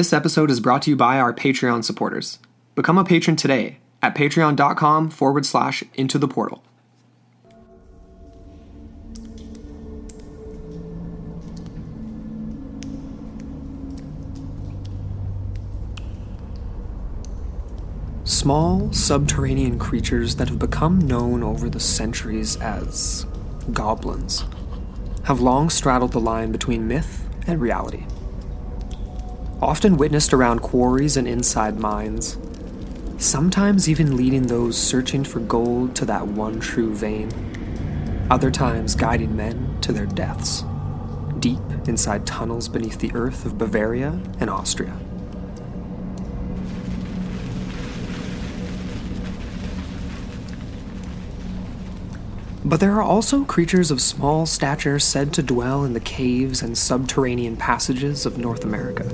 This episode is brought to you by our Patreon supporters. Become a patron today at patreon.com forward slash into the portal. Small subterranean creatures that have become known over the centuries as goblins have long straddled the line between myth and reality. Often witnessed around quarries and inside mines, sometimes even leading those searching for gold to that one true vein, other times guiding men to their deaths, deep inside tunnels beneath the earth of Bavaria and Austria. But there are also creatures of small stature said to dwell in the caves and subterranean passages of North America.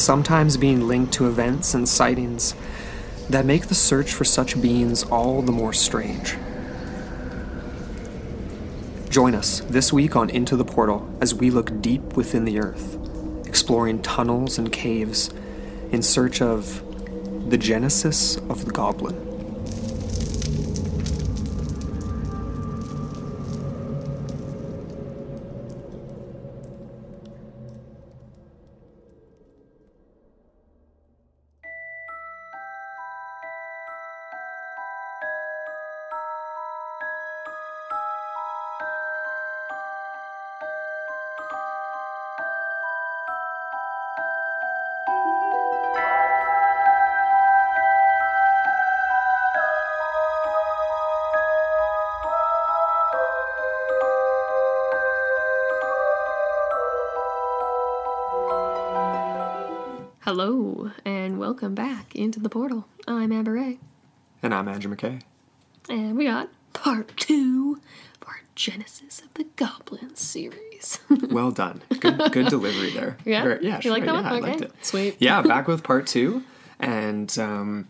Sometimes being linked to events and sightings that make the search for such beings all the more strange. Join us this week on Into the Portal as we look deep within the earth, exploring tunnels and caves in search of the genesis of the goblin. Hello, and welcome back into the portal. I'm Amber Ray, And I'm Andrew McKay. and we got part two of our Genesis of the Goblins series. Well done. Good, good delivery there. Yeah? Yeah, You sure. like that yeah, one? I Okay. liked it. Sweet. Yeah, back with part two, and um,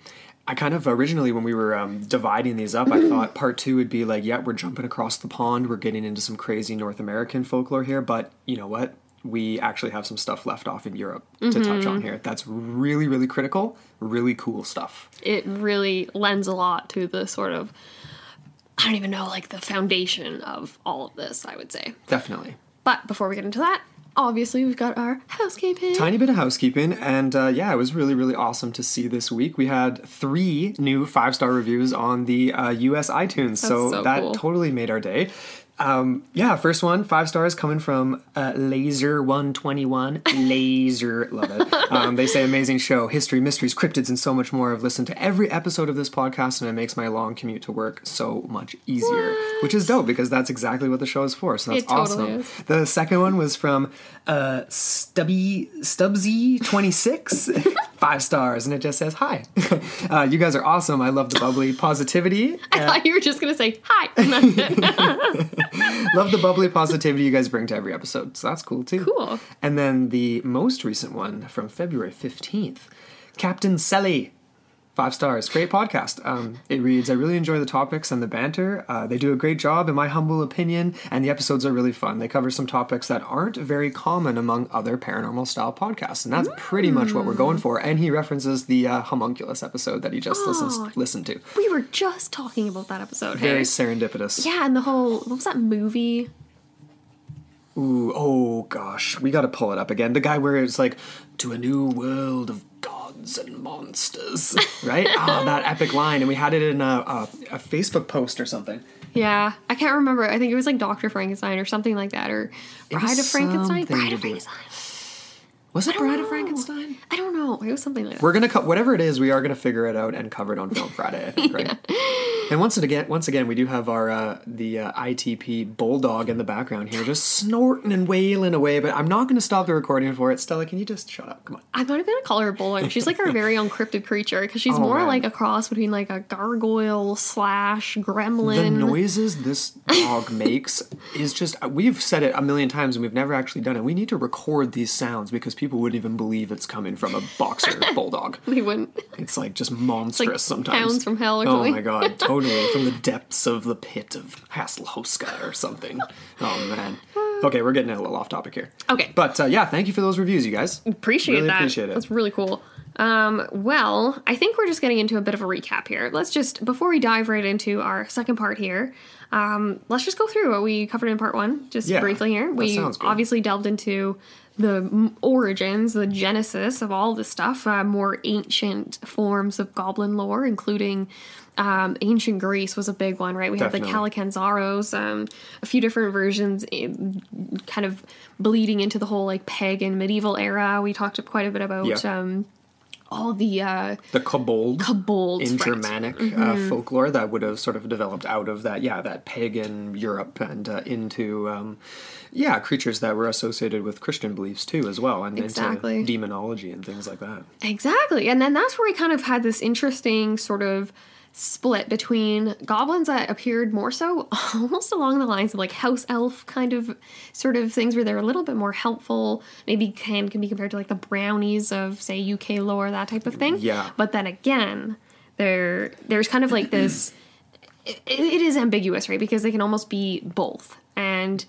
I kind of originally when we were um, dividing these up, I thought part two would be like, yeah, we're jumping across the pond, we're getting into some crazy North American folklore here, but you know what? We actually have some stuff left off in Europe to touch Mm-hmm. on here. That's really, really critical, really cool stuff. it really lends a lot to the sort of, I don't even know, like the foundation of all of this, I would say. Definitely. But before we get into that, obviously we've got our housekeeping. tiny bit of housekeeping and uh, yeah it was really really awesome to see this week we had three new five star reviews on the uh, us itunes so, so that cool. totally made our day um, yeah first one five stars coming from uh, laser 121 laser love it. Um, they say amazing show history mysteries cryptids and so much more. I've listened to every episode of this podcast and it makes my long commute to work so much easier which is dope because that's exactly what the show is for so that's totally awesome. is. the second one was from uh, Stubby Stubbsy26, five stars, and it just says hi. uh, you guys are awesome. I love the bubbly positivity. I thought you were just going to say hi. And that's it. love the bubbly positivity you guys bring to every episode. So that's cool too. Cool. And then the most recent one from February 15th, Captain Selly. Five stars. Great podcast. Um, it reads I really enjoy the topics and the banter. Uh, they do a great job, in my humble opinion, and the episodes are really fun. They cover some topics that aren't very common among other paranormal style podcasts, and that's pretty much what we're going for. And he references the uh, homunculus episode that he just listens, listened to. we were just talking about that episode. Very hey? serendipitous. Yeah, and the whole, what was that movie? Ooh, oh gosh, we got to pull it up again. The guy where it's like to a new world of gods and monsters, right? Ah, that epic line, and we had it in a, a, a Facebook post or something. Yeah, I can't remember. I think it was like Doctor Frankenstein or something like that, or Bride of Frankenstein. Bride of Frankenstein. Was it Bride of. Frankenstein? I don't know. It was something like that. We're gonna cut whatever it is. We are gonna figure it out and cover it on Film Friday. I think, right? And once again, once again, we do have our uh, the uh, ITP bulldog in the background here, just snorting and wailing away. But I'm not gonna stop the recording for it. Stella, can you just shut up? Come on. I'm not even gonna call her a bulldog. She's like our very own cryptid creature because she's Oh, more man. like a cross between like a gargoyle slash gremlin. The noises this dog makes is just we've said it a million times and we've never actually done it. We need to record these sounds because people wouldn't even believe it's coming from a boxer bulldog. They wouldn't. It's like just monstrous like sometimes. Hounds from hell or Oh something. my god, totally. From the depths of the pit of Hasselhoska or something. Oh man. Okay, we're getting a little off topic here. Okay. But uh, yeah, thank you for those reviews, you guys. appreciate Really that. appreciate it. That's really cool. Um, well, I think we're just getting into a bit of a recap here. Let's just before we dive right into our second part here, um, let's just go through what we covered in part one, just Yeah, briefly here. We obviously delved into the origins, the genesis of all this stuff, uh, more ancient forms of goblin lore, including um, ancient Greece was a big one, right? We have the Definitely. Calicanzaros, um, a few different versions, in, kind of bleeding into the whole like pagan medieval era. We talked quite a bit about Yeah. um, all the uh, The kobold. kobolds, in right? Mm-hmm. Germanic uh, folklore that would have sort of developed out of that, yeah, that pagan Europe and uh, into, um, yeah, creatures that were associated with Christian beliefs too, as well, and Exactly. into demonology and things like that. Exactly. And then that's where we kind of had this interesting sort of split between goblins that appeared more so almost along the lines of like house elf kind of sort of things where they're a little bit more helpful maybe can can be compared to like the brownies of say UK lore that type of thing Yeah. but then again there there's kind of like this it, it is ambiguous, right? Because they can almost be both. And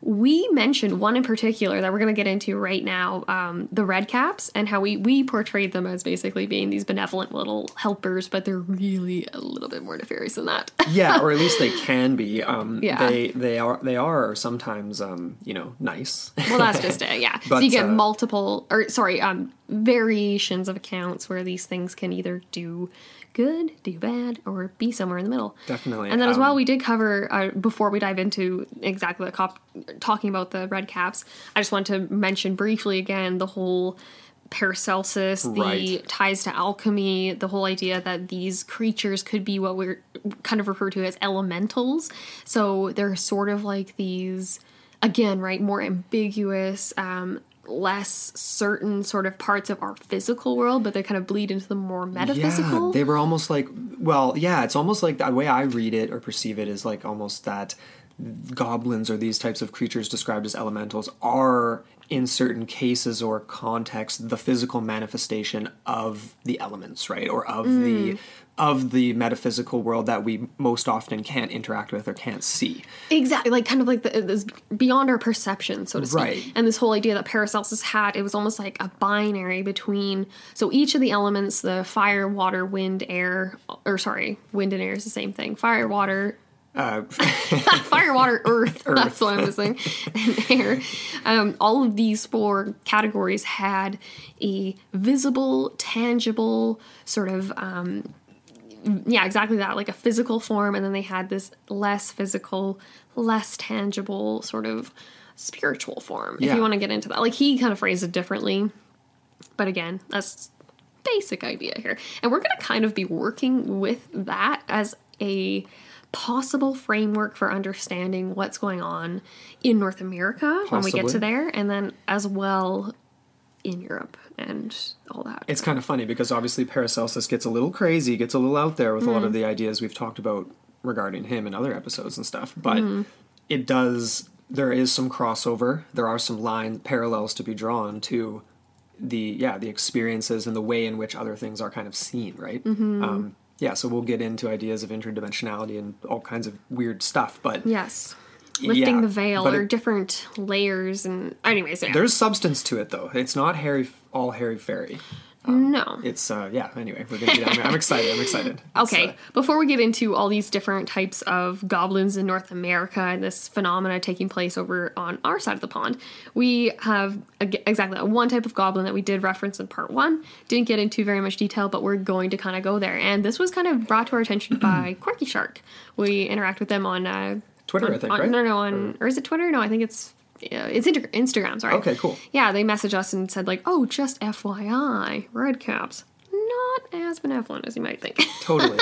we mentioned one in particular that we're going to get into right now um, the red caps and how we, we portrayed them as basically being these benevolent little helpers, but they're really a little bit more nefarious than that. Yeah, or at least they can be. Um, Yeah. They they are they are sometimes um, you know nice. well, that's just it, yeah. so you get uh, multiple, or sorry, um, variations of accounts where these things can either do good, do bad, or be somewhere in the middle. Definitely, And then as um, well, we did cover uh, before we dive into exactly the cop talking about the red caps. I just want to mention briefly again the whole. Paracelsus, the Right. ties to alchemy, the whole idea that these creatures could be what we're kind of referred to as elementals. So they're sort of like these, again, right, more ambiguous, um, less certain sort of parts of our physical world, but they kind of bleed into the more metaphysical. Yeah, they were almost like, well, yeah, it's almost like the way I read it or perceive it is like almost that goblins or these types of creatures described as elementals are in certain cases or contexts the physical manifestation of the elements right or of Mm. the of the metaphysical world that we most often can't interact with or can't see Exactly, like kind of like the, this beyond our perception, so to speak. Right. And this whole idea that Paracelsus had, it was almost like a binary between. So each of the elements, the fire, water, wind, air, or sorry, wind and air is the same thing. Fire, water, uh, fire, water, earth. That's what I'm missing. And air. Um, all of these four categories had a visible, tangible sort of. Um, yeah, exactly that, like a physical form, and then they had this less physical, less tangible sort of spiritual form. If you want to get into that, like he kind of phrased it differently, but again, that's basic idea here, and we're going to kind of be working with that as a possible framework for understanding what's going on in North America when we get to there, and then as well in Europe and all that. it's kind of funny because obviously Paracelsus gets a little crazy, gets a little out there with a lot Mm. of the ideas we've talked about regarding him in other episodes and stuff. But Mm-hmm. it does there is some crossover. There are some line parallels to be drawn to the yeah the experiences and the way in which other things are kind of seen, right? Mm-hmm. Um, yeah, so we'll get into ideas of interdimensionality and all kinds of weird stuff, but Yes. Lifting Yeah, the veil or it- different layers and anyways, yeah. there's substance to it though. It's not Harry all Harry Fairy. no. It's uh yeah. Anyway, we're gonna. Get, I'm, I'm excited. I'm excited. It's, Okay, uh, before we get into all these different types of goblins in North America and this phenomena taking place over on our side of the pond, we have ag- exactly one type of goblin that we did reference in part one. Didn't get into very much detail, but we're going to kind of go there. And this was kind of brought to our attention by Quirky Shark. We interact with them on uh, Twitter, on- I think, on- right? No, no, on or is it Twitter? No, I think it's. Yeah, it's Inter- Instagram, sorry. Okay, cool. Yeah, they messaged us and said like, "Oh, just FYI, red caps, not as benevolent as you might think." totally.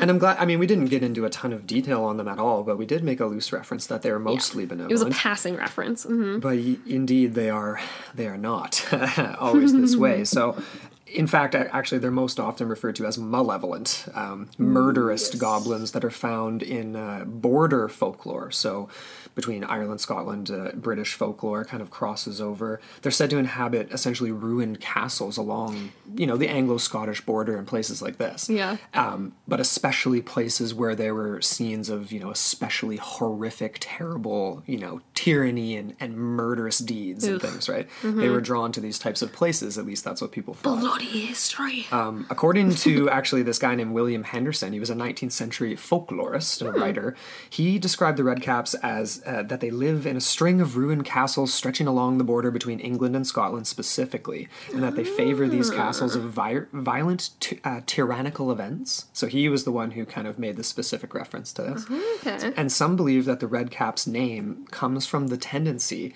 And I'm glad. I mean, we didn't get into a ton of detail on them at all, but we did make a loose reference that they are mostly benevolent. It was a passing reference. hmm but y- indeed, they are. They are not always this way. So, in fact, actually, they're most often referred to as malevolent, um, murderous goblins that are found in uh, border folklore. So, between Ireland, Scotland, uh, British folklore kind of crosses over. They're said to inhabit essentially ruined castles along, you know, the Anglo-Scottish border and places like this. Yeah. Um, but especially places where there were scenes of, you know, especially horrific, terrible, you know, tyranny and, and murderous deeds and. Mm-hmm. things, right? They were drawn to these types of places. At least that's what people thought. Bloody history. Um, according to actually this guy named William Henderson, he was a 19th century folklorist and a writer. He described the Redcaps as uh, that they live in a string of ruined castles stretching along the border between England and Scotland specifically, and that they favor these castles of vi- violent, ty- uh, tyrannical events. So he was the one who kind of made the specific reference to this. okay. And some believe that the Red Cap's name comes from the tendency,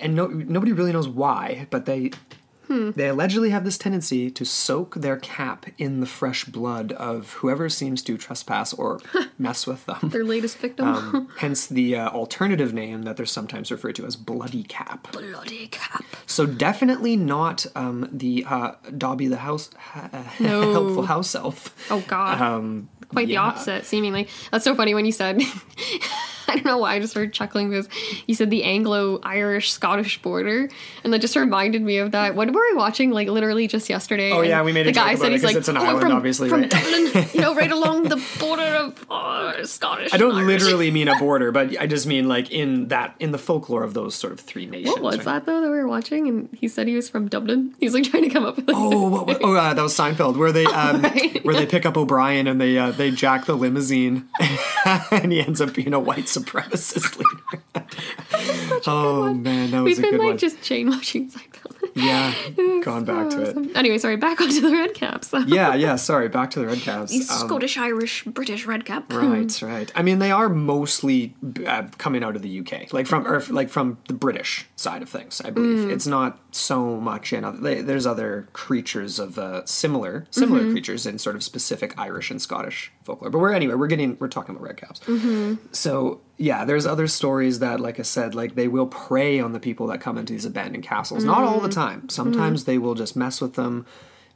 and no, nobody really knows why, but they they allegedly have this tendency to soak their cap in the fresh blood of whoever seems to trespass or mess with them. Their latest victim. Um, hence the uh, alternative name that they're sometimes referred to as Bloody Cap. Bloody cap. So definitely not um, the uh, Dobby the house uh, No. helpful house elf. Oh God. Um, Quite the opposite, seemingly. That's so funny when you said. I don't know why I just started chuckling because you said the Anglo-Irish Scottish border, and that just reminded me of that. What were we watching? Like literally just yesterday. Oh, yeah, we made a the guy said it he's like it's an "Oh, island, from, obviously, from right?" Dublin, you know, right along the border of uh, Scottish. I don't Irish." literally mean a border, but I just mean like in that in the folklore of those sort of three nations. What was right? that though that we were watching? And he said he was from Dublin. He's like trying to come up with. Like, Oh, what, what, oh, uh, that was Seinfeld, where they um, Right. where they pick up O'Brien and they uh, they jack the limousine, and he ends up being a white supremacist leader. oh man, that was We've a been good like one. just chain watching Seinfeld. yeah, gone back to it. Anyway, sorry. Back onto the red caps. Yeah, yeah. Sorry, back to the Red Caps. Um, Scottish, Irish, British red cap. Right, right. I mean, they are mostly uh, coming out of the UK, like from or like from the British side of things. I believe it's not so much in other. They, there's other creatures of uh, similar similar creatures in sort of specific Irish and Scottish folklore. But we're anyway, we're getting we're talking about red caps. So yeah, there's other stories that, like I said, like they will prey on the people that come into these abandoned castles. Not all the time. Sometimes they will just mess with them.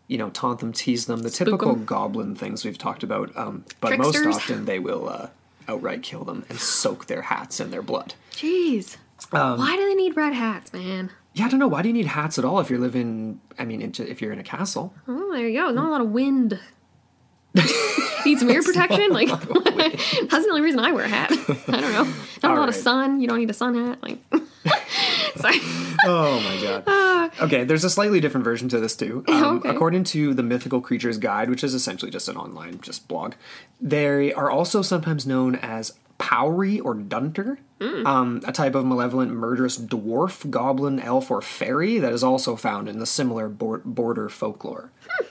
You know, taunt them, tease them, the typical 'em. goblin things we've talked about. Um, but most often they will uh, outright kill them and soak their hats in their blood. Jeez. Um, Why do they need red hats, man? Yeah, I don't know. Why do you need hats at all if you're living? I mean, if you're in a castle. Oh, there you go. Not a lot of wind. Need some ear protection? Like, that's the only reason I wear a hat. I don't know. Not a lot of sun. You don't need a sun hat. Like. Oh my god. okay, there's a slightly different version to this too. Um, Okay. According to the Mythical Creatures Guide, which is essentially just an online just blog, they are also sometimes known as Powry or Dunter, um, a type of malevolent, murderous dwarf, goblin, elf, or fairy that is also found in the similar bor- border folklore.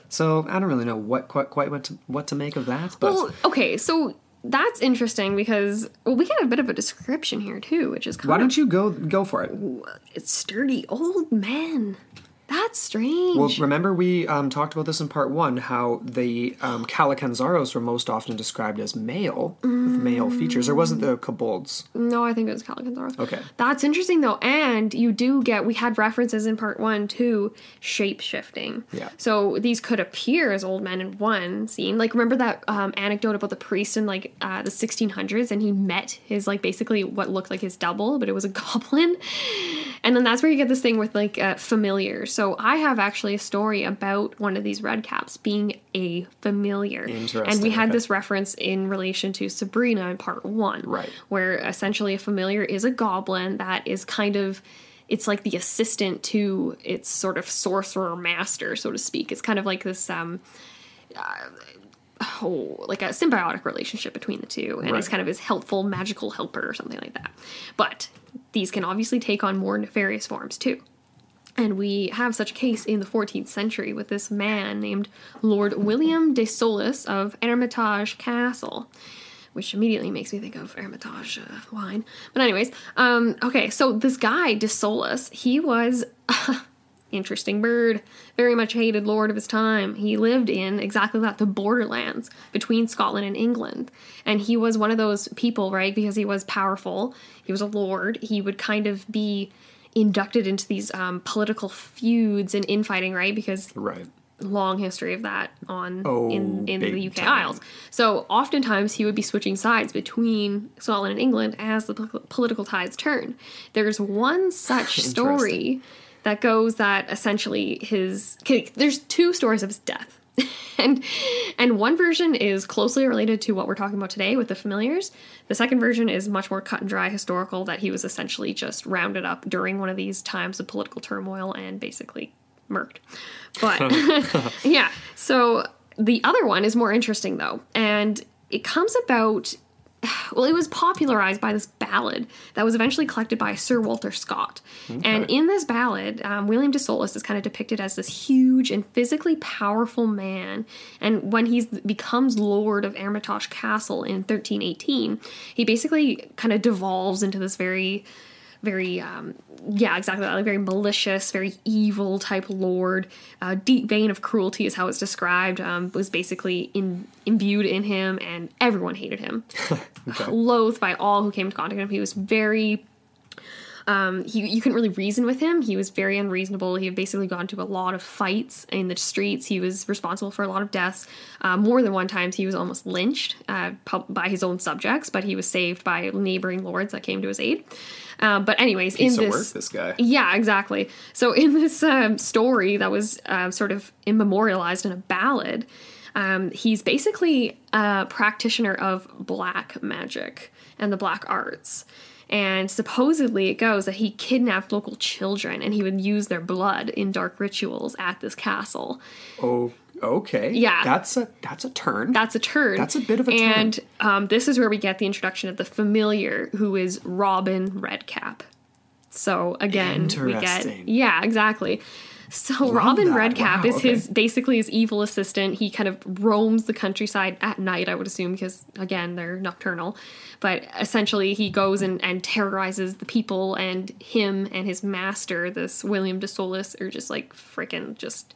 So I don't really know what quite, quite what to, what to make of that, but Well, okay, so that's interesting because well, we get a bit of a description here too, which is kind why of don't you go go for it? it's sturdy old men. That's strange. Well, remember we um, talked about this in part one, how the um, Calacanzaros were most often described as male, with male features. Or was it the kobolds? No, I think it was Calicanzaros. Okay. That's interesting though, and you do get we had references in part one to shape shifting. Yeah. So these could appear as old men in one scene. Like remember that um, anecdote about the priest in like uh, the 1600s, and he met his like basically what looked like his double, but it was a goblin. And then that's where you get this thing with like uh, familiar. So I have actually a story about one of these red caps being a familiar. And we had okay. this reference in relation to Sabrina in part one Right. where essentially a familiar is a goblin that is kind of it's like the assistant to its sort of sorcerer master so to speak it's kind of like this um uh, oh like a symbiotic relationship between the two and it's kind of his helpful magical helper or something like that but these can obviously take on more nefarious forms too and we have such a case in the 14th century with this man named Lord William de Soulis of Hermitage Castle, which immediately makes me think of Hermitage uh, wine. But, anyways, um, okay, so this guy, de Soulis, he was. Interesting bird, very much hated lord of his time. He lived in exactly that, the borderlands between Scotland and England. And he was one of those people, right? Because he was powerful, he was a lord, he would kind of be inducted into these um, political feuds and infighting, right? Because Right. long history of that on Oh, in, in the UK time. Isles. So oftentimes he would be switching sides between Scotland and England as the pol- political tides turn. There's one such story that goes that essentially his there's two stories of his death. and and one version is closely related to what we're talking about today with the familiars. The second version is much more cut and dry historical that he was essentially just rounded up during one of these times of political turmoil and basically murked. But yeah, so the other one is more interesting though, and it comes about. Well, it was popularized by this ballad that was eventually collected by Sir Walter Scott. And in this ballad, um, William de Soulis is kind of depicted as this huge and physically powerful man. And when he becomes Lord of Hermitage Castle in 1318, he basically kind of devolves into this very very um, yeah exactly that, like very malicious very evil type lord. Uh, deep vein of cruelty is how it's described um, was basically in, imbued in him and everyone hated him. Loathed by all who came to contact him. He was very um, he, you couldn't really reason with him. He was very unreasonable. He had basically gone to a lot of fights in the streets. He was responsible for a lot of deaths. Uh, more than one time, he was almost lynched uh, by his own subjects, but he was saved by neighboring lords that came to his aid. Uh, but anyways, Piece in this, work, this guy. yeah, exactly. So in this um, story that was uh, sort of immemorialized in a ballad, um, he's basically a practitioner of black magic and the black arts. And supposedly it goes that he kidnapped local children and he would use their blood in dark rituals at this castle. Oh, okay. Yeah. That's a that's a turn. That's a turn. That's a bit of a turn. And um, this is where we get the introduction of the familiar, who is Robin Redcap. So again, we get yeah, exactly. So Robin. Redcap Wow, is his basically his evil assistant. He kind of roams the countryside at night, I would assume, because again they're nocturnal. But essentially, he goes and, and terrorizes the people, and him and his master, this William de Soulis, are just like freaking just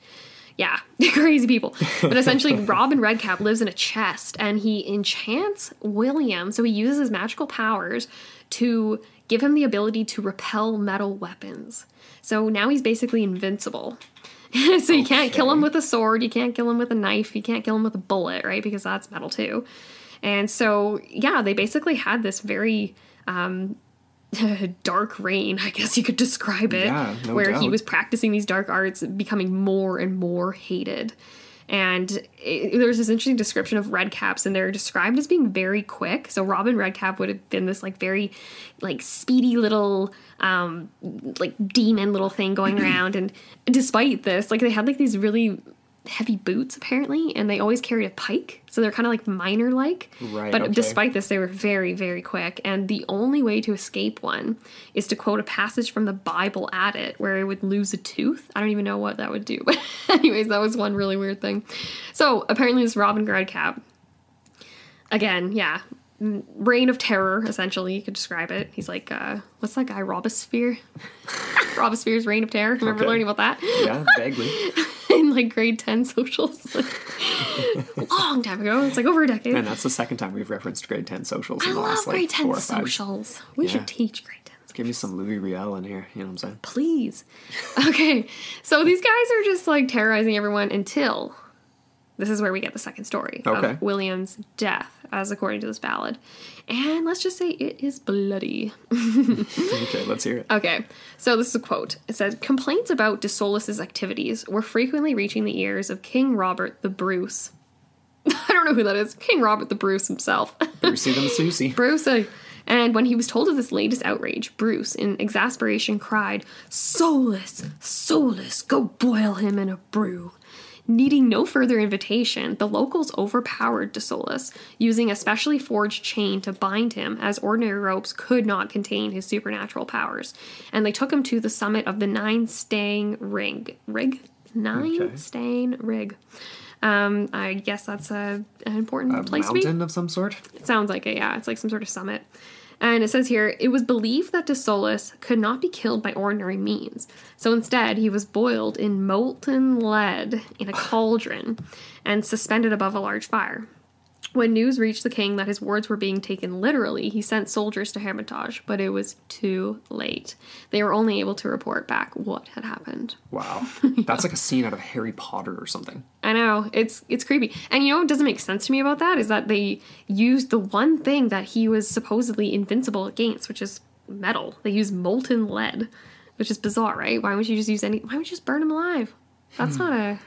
yeah, crazy people. But essentially, Robin Redcap lives in a chest and he enchants William. So he uses his magical powers to give him the ability to repel metal weapons. So now he's basically invincible. so you can't kill him with a sword, you can't kill him with a knife, you can't kill him with a bullet, right? Because that's metal too. And so, yeah, they basically had this very um, dark reign, I guess you could describe it, Yeah, no where he was practicing these dark arts, becoming more and more hated. And it, there's this interesting description of redcaps, and they're described as being very quick. So Robin Redcap would have been this like very, like speedy little, um, like demon little thing going around. And despite this, like they had like these really heavy boots apparently, and they always carried a pike. So they're kind of like miner like. Right, But okay. despite this, they were very, very quick. And the only way to escape one is to quote a passage from the Bible at it, where it would lose a tooth. I don't even know what that would do. But, anyways, that was one really weird thing. So, apparently, this Robin Redcap, again, yeah, reign of terror, essentially, you could describe it. He's like, uh, what's that guy, Robespierre? Robespierre's reign of terror. Remember Okay. learning about that? yeah, vaguely. In like grade 10 socials. Long time ago. It's like over a decade. And that's the second time we've referenced grade 10 socials in I the love last like grade 10 four or five. socials. We Yeah. should teach grade 10 Give me some Louis Riel in here, you know what I'm saying? please. Okay, so these guys are just like terrorizing everyone until this is where we get the second story Okay. of William's death, as according to this ballad. And let's just say it is bloody. Okay, let's hear it. Okay, so this is a quote. It says Complaints about De Soulis's activities were frequently reaching the ears of King Robert the Bruce. I don't know who that is. King Robert the Bruce himself. Brucey the Susie. Bruce. uh, And when he was told of this latest outrage, Bruce, in exasperation, cried, Soulis, Soulis, go boil him in a brew. Needing no further invitation, the locals overpowered De Soulis, using a specially forged chain to bind him, as ordinary ropes could not contain his supernatural powers. And they took him to the summit of the Nine Stang Rig. Rig? Nine Okay. Stang Rig. Um, I guess that's a, an important A place to be. mountain of some sort? It sounds like it, yeah. It's like some sort of summit. And it says here, it was believed that De Soulis could not be killed by ordinary means. So instead, he was boiled in molten lead in a cauldron and suspended above a large fire. When news reached the king that his words were being taken literally, he sent soldiers to Hermitage, but it was too late. They were only able to report back what had happened. Wow. That's like a scene out of Harry Potter or something. I know it's it's creepy, and you know what doesn't make sense to me about that is that they used the one thing that he was supposedly invincible against, which is metal. They use molten lead, which is bizarre, right? Why would you just use any? Why would you just burn him alive? That's hmm. not a,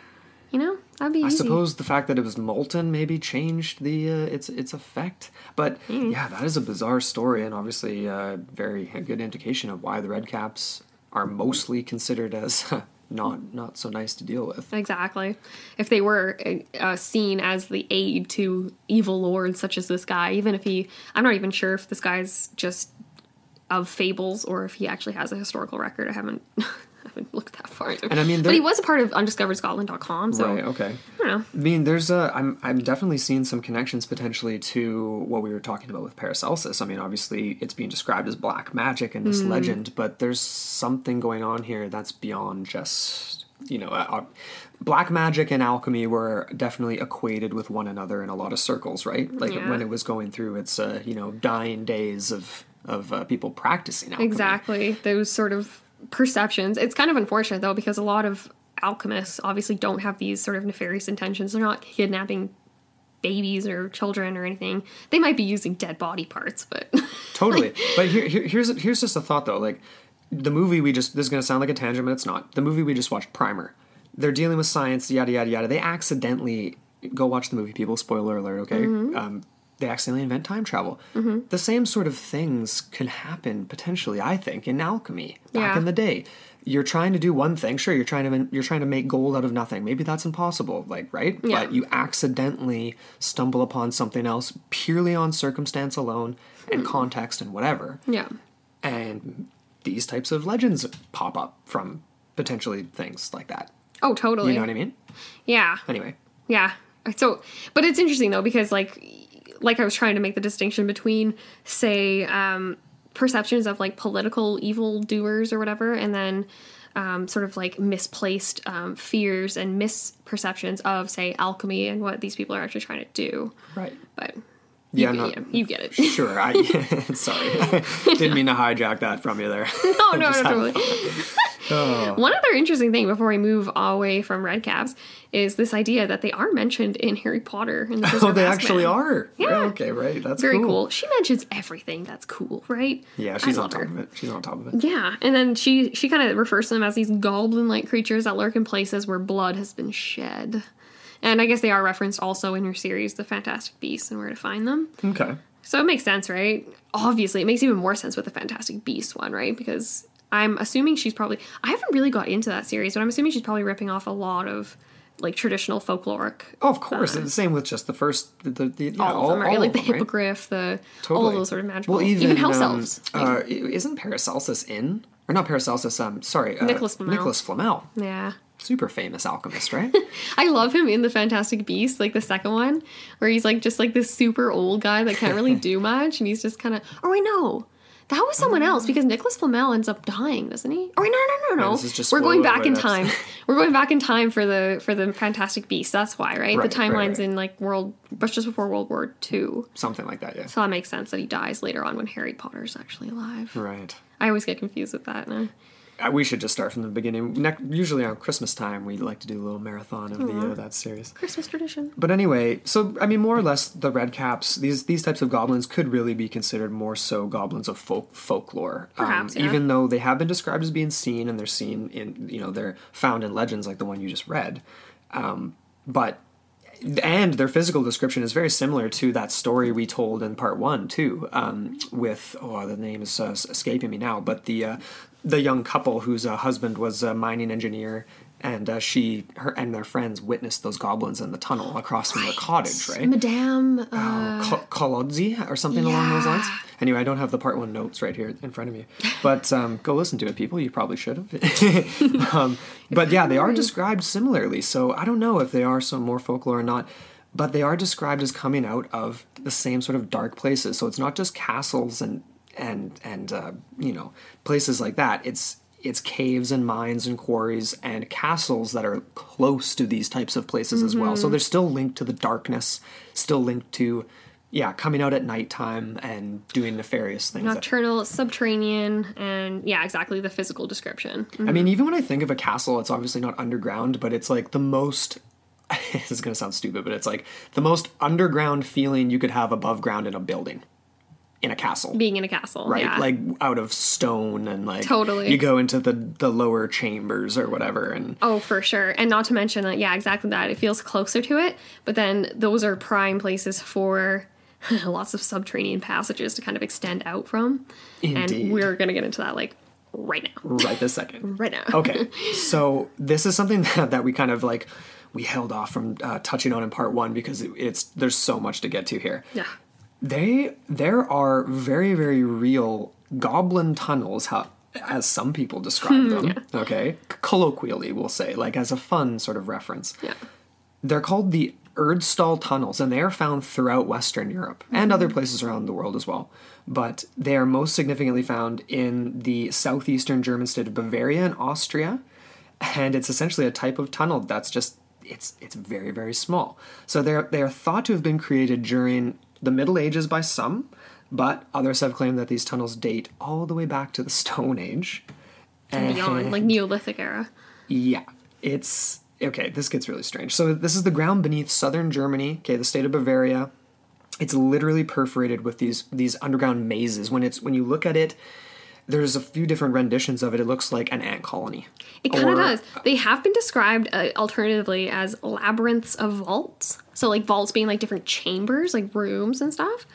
you know, that'd be. I easy. suppose the fact that it was molten maybe changed the uh, its its effect. But Hmm. yeah, that is a bizarre story and obviously uh, very a good indication of why the Redcaps are mostly considered as not not so nice to deal with. Exactly. If they were uh, seen as the aid to evil lords such as this guy, even if he, I'm not even sure if this guy's just of fables or if he actually has a historical record. I haven't, I haven't looked that far. And I mean, but he was a part of undiscoveredscotland.com, so right. Okay. I don't know. I mean, there's a. I'm I'm definitely seeing some connections potentially to what we were talking about with Paracelsus. I mean, obviously it's being described as black magic in this legend, but there's something going on here that's beyond just you know. Uh, black magic and alchemy were definitely equated with one another in a lot of circles, right? Like Yeah. when it was going through its uh, you know dying days of of uh, people practicing alchemy. Exactly. Those sort of perceptions. It's kind of unfortunate though because a lot of alchemists obviously don't have these sort of nefarious intentions. They're not kidnapping babies or children or anything. They might be using dead body parts, but Totally. but here, here, here's here's just a thought though. Like the movie we just this is gonna sound like a tangent, but it's not. The movie we just watched, Primer. They're dealing with science, yada yada yada. They accidentally go watch the movie. People, spoiler alert. Okay. Mm-hmm. Um, they accidentally invent time travel. The same sort of things can happen potentially. I think in alchemy back Yeah. in the day. You're trying to do one thing, sure. You're trying to you're trying to make gold out of nothing. Maybe that's impossible, like right? Yeah. But you accidentally stumble upon something else purely on circumstance alone and Hmm. context and whatever. yeah. And these types of legends pop up from potentially things like that. Oh, totally. You know what I mean? Yeah. Anyway, Yeah. So, but it's interesting though because like, like I was trying to make the distinction between, say, um, perceptions of like political evil doers or whatever, and then um, sort of like misplaced um, fears and misperceptions of, say, alchemy and what these people are actually trying to do. right. But Yeah, you, no- yeah, you get it. Sure. I sorry. Didn't mean to hijack that from you there. no, no, no, totally. Oh. One other interesting thing before we move away from red caps is this idea that they are mentioned in Harry Potter in the Prisoner Oh, they actually are. Yeah. Okay, right. That's Very cool. cool. She mentions everything that's cool, right? Yeah, she's on top her. of it. She's on top of it. Yeah, and then she she kind of refers to them as these goblin-like creatures that lurk in places where blood has been shed. And I guess they are referenced also in her series, The Fantastic Beasts, and where to find them. Okay. So it makes sense, right? Obviously, it makes even more sense with the Fantastic Beasts one, right? Because I'm assuming she's probably I haven't really got into that series, but I'm assuming she's probably ripping off a lot of like traditional folkloric. Oh, of course. it's the same with just the first, the, the, the yeah, all of them, right? all like the them, right? hippogriff, the all Totally. of those sort of magical, Well, even, even, house um, elves. Uh, isn't Paracelsus in? Or not Paracelsus, um, sorry. Uh, Nicholas Flamel. Nicholas Flamel. yeah. Super famous alchemist, right? I love him in the Fantastic Beasts, like the second one, where he's like just like this super old guy that can't really do much, and he's just kind of. Oh, I no, that was someone else because Nicholas Flamel ends up dying, doesn't he? Oh, wait, no, no, no, no. this is just We're going spoiler back in alert. time. We're going back in time for the for the Fantastic Beasts. That's why, right? Right, the right, timeline's right. in like world, but just before World War II. Something like that, yeah. So that makes sense that he dies later on when Harry Potter's actually alive. Right. I always get confused with that. No? Uh, we should just start from the beginning. Ne- usually on Christmas time, we like to do a little marathon of the uh, that series. Christmas tradition. But anyway, so I mean, more or less, the red caps these these types of goblins could really be considered more so goblins of folk folklore. Um, Perhaps, yeah. Even though they have been described as being seen and they're seen in you know they're found in legends like the one you just read, um, but and their physical description is very similar to that story we told in part one too um, with oh the name is uh, escaping me now but the uh, the young couple whose uh, husband was a mining engineer and uh, she her and their friends witnessed those goblins in the tunnel across from their cottage right Madame. Uh, Ko- Kolodzi or something along those lines. Anyway, I don't have the part one notes right here in front of me, but um, go listen to it, people. You probably should have. um, but yeah, they are described similarly. So I don't know if they are some more folklore or not, but they are described as coming out of the same sort of dark places. So it's not just castles and and and uh, you know places like that. It's it's caves and mines and quarries and castles that are close to these types of places as well. So they're still linked to the darkness, still linked to yeah, coming out at nighttime and doing nefarious things. that- Nocturnal, subterranean, and yeah, exactly the physical description. I mean, even when I think of a castle, it's obviously not underground, but it's like the most. this is going to sound stupid, but it's like the most underground feeling you could have above ground in a building, in a castle, Being in a castle, right? Yeah. Like out of stone and like Totally. You go into the the lower chambers or whatever, and Oh, for sure. And not to mention that, yeah, exactly that. It feels closer to it, but then those are prime places for lots of subterranean passages to kind of extend out from. Indeed. And we're going to get into that like right now. right this second. Right now. okay so this is something that, that we kind of like we held off from uh, touching on in part one because it, it's there's so much to get to here Yeah. They there are very very real goblin tunnels how as some people describe hmm, them okay colloquially we'll say like as a fun sort of reference Yeah. they're called the Erdstall tunnels, and they are found throughout Western Europe and other hmm. places around the world as well. But they are most significantly found in the southeastern German state of Bavaria and Austria, and it's essentially a type of tunnel that's just it's it's very very small. So they're they are thought to have been created during the Middle Ages by some, but others have claimed that these tunnels date all the way back to the Stone Age. And beyond, like Neolithic era. Yeah, it's okay. This gets really strange. So this is the ground beneath southern Germany. Okay, the state of Bavaria. It's literally perforated with these these underground mazes. When it's when you look at it, there's a few different renditions of it. It looks like an ant colony. It kind of does. They have been described uh, alternatively as labyrinths of vaults. So, like vaults being like different chambers, like rooms and stuff.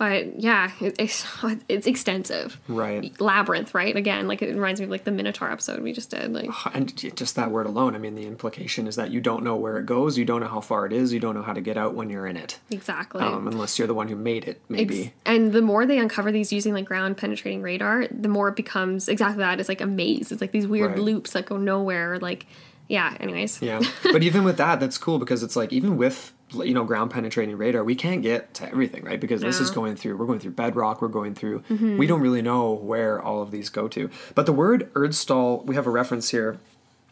But yeah, it, it's it's extensive. Right. Labyrinth, right? Again, like it reminds me of like the Minotaur episode we just did. Like, And just that word alone, I mean, the implication is that you don't know where it goes, you don't know how far it is, you don't know how to get out when you're in it, exactly. um, unless you're the one who made it, maybe. Ex- and the more they uncover these using like ground penetrating radar, the more it becomes exactly that. It's like a maze. It's like these weird Right. loops that go nowhere. Like, yeah. Anyways. Yeah, but even with that, that's cool because it's like even with you know ground penetrating radar, we can't get to everything, right? Because this is going through we're going through bedrock, we're going through Mm-hmm. we don't really know where all of these go to. But the word Erdstall, we have a reference here.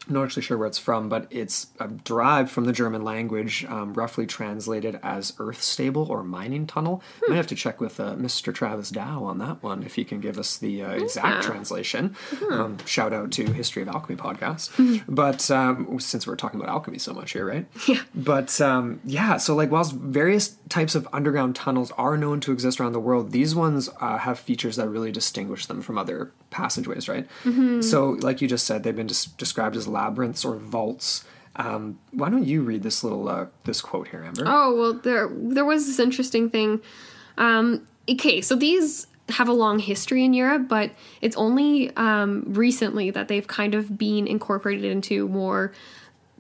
I'm not actually sure where it's from, but it's derived from the German language, um, roughly translated as earth stable or mining tunnel. Hmm. Might have to check with uh, Mr. Travis Dow on that one if he can give us the uh, exact Yeah. translation. Hmm. Um, shout out to History of Alchemy podcast. But um, since we're talking about alchemy so much here, right? Yeah. But um, yeah, so like whilst various types of underground tunnels are known to exist around the world, these ones uh, have features that really distinguish them from other passageways, right? So, like you just said, they've been des- described as labyrinths or vaults. Um, why don't you read this little uh, this quote here, Amber? Oh well, there there was this interesting thing. Um, okay, so these have a long history in Europe, but it's only um, recently that they've kind of been incorporated into more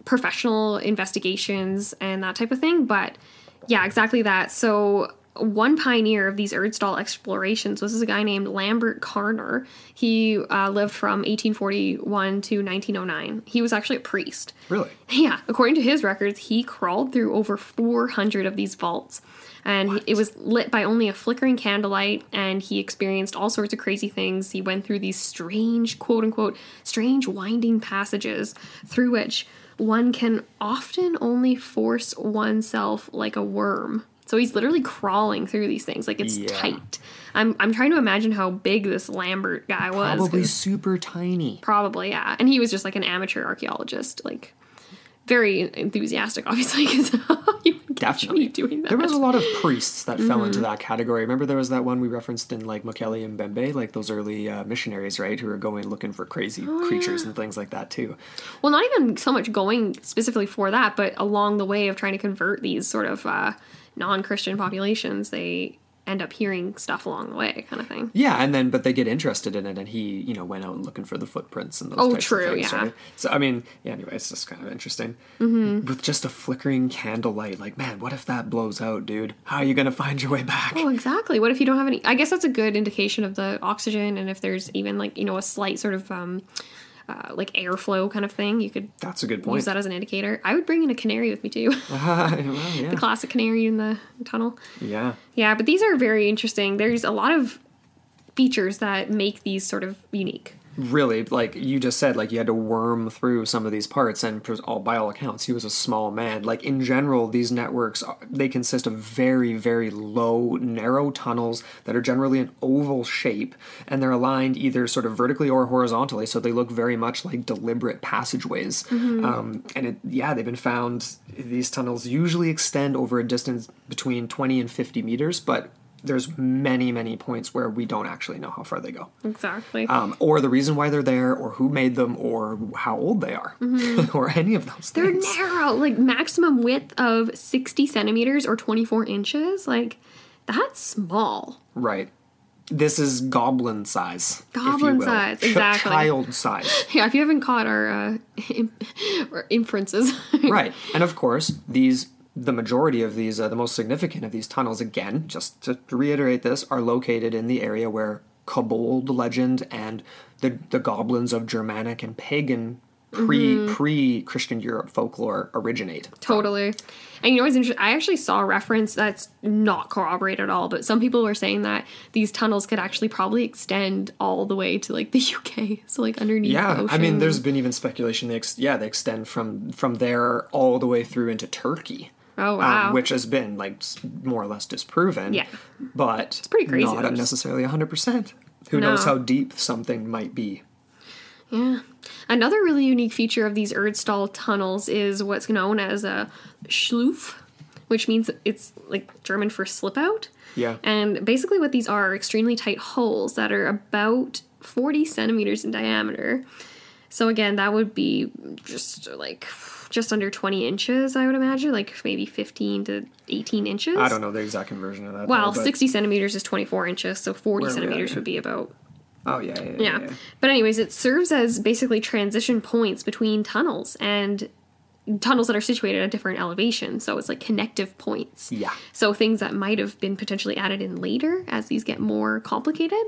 professional investigations and that type of thing. But yeah, exactly that. So one pioneer of these Erdstall explorations was this a guy named Lambert Karner. He uh, lived from 1841 to 1909. He was actually a priest. Really? Yeah, according to his records, he crawled through over 400 of these vaults. And it was lit by only a flickering candlelight, and he experienced all sorts of crazy things. He went through these strange, quote unquote, strange winding passages through which one can often only force oneself like a worm. So he's literally crawling through these things, like it's Yeah. tight. I'm, I'm trying to imagine how big this Lambert guy was. Probably super tiny. Probably, yeah. And he was just like an amateur archaeologist, like very enthusiastic, obviously, because you Definitely. me doing that. There was a lot of priests that fell Mm-hmm. into that category. Remember, there was that one we referenced in like Mokele-mbembe, like those early uh, missionaries, right, who were going looking for crazy Oh, creatures and things like that too. well, not even so much going specifically for that, but along the way of trying to convert these sort of uh, non-Christian populations, they end up hearing stuff along the way, kind of thing. Yeah, and then but they get interested in it, and he, you know, went out and looking for the footprints and those. Oh, true, things, yeah. Right? So I mean, yeah. Anyway, it's just kind of interesting. Mm-hmm. With just a flickering candlelight, like man, what if that blows out, dude? How are you gonna find your way back? Oh, exactly. What if you don't have any? I guess that's a good indication of the oxygen, and if there's even like you know a slight sort of um, uh, like airflow kind of thing, you could That's a good point. use that as an indicator. I would bring in a canary with me too. well, yeah, the classic canary in the tunnel. yeah. Yeah, but these are very interesting. There's a lot of features that make these sort of unique. Really, like you just said, like you had to worm through some of these parts, and all by all accounts, he was a small man. Like in general, these networks they consist of very, very low, narrow tunnels that are generally an oval shape, and they're aligned either sort of vertically or horizontally, so they look very much like deliberate passageways. Um, and it, yeah, they've been found. These tunnels usually extend over a distance between twenty and fifty meters, but there's many, many points where we don't actually know how far they go Exactly. um, or the reason why they're there, or who made them, or how old they are, or any of those They're things. narrow, like maximum width of 60 centimeters or 24 inches. Like, that's small. right. This is goblin size. Goblin size, exactly. Child size. Yeah, if you haven't caught our uh, or inferences. right. And of course, these the majority of these, uh, the most significant of these tunnels, again, just to reiterate this, are located in the area where Kobold legend and the the goblins of Germanic and pagan pre Mm-hmm. pre Christian Europe folklore originate. Totally. And you know what's interesting? I actually saw a reference that's not corroborated at all, but some people were saying that these tunnels could actually probably extend all the way to like the UK, so like underneath. Yeah, I mean, there's been even speculation. They ex- yeah, they extend from from there all the way through into Turkey. Oh, um, wow. which has been like more or less disproven. Yeah. but it's pretty crazy, Not necessarily hundred percent. Who knows how deep something might be? Yeah. Another really unique feature of these Erdstall tunnels is what's known as a Schloof, which means it's like German for slip out. Yeah. And basically, what these are are extremely tight holes that are about 40 centimeters in diameter. So, again, that would be just like just under 20 inches, I would imagine, like maybe 15 to 18 inches. I don't know the exact conversion of that. Well, though, 60 centimeters is 24 inches, so 40 Where are we at centimeters would be about Oh yeah, yeah, yeah. yeah. yeah. But anyways, it serves as basically transition points between tunnels and tunnels that are situated at different elevations. So it's like connective points. Yeah. So things that might have been potentially added in later as these get more complicated.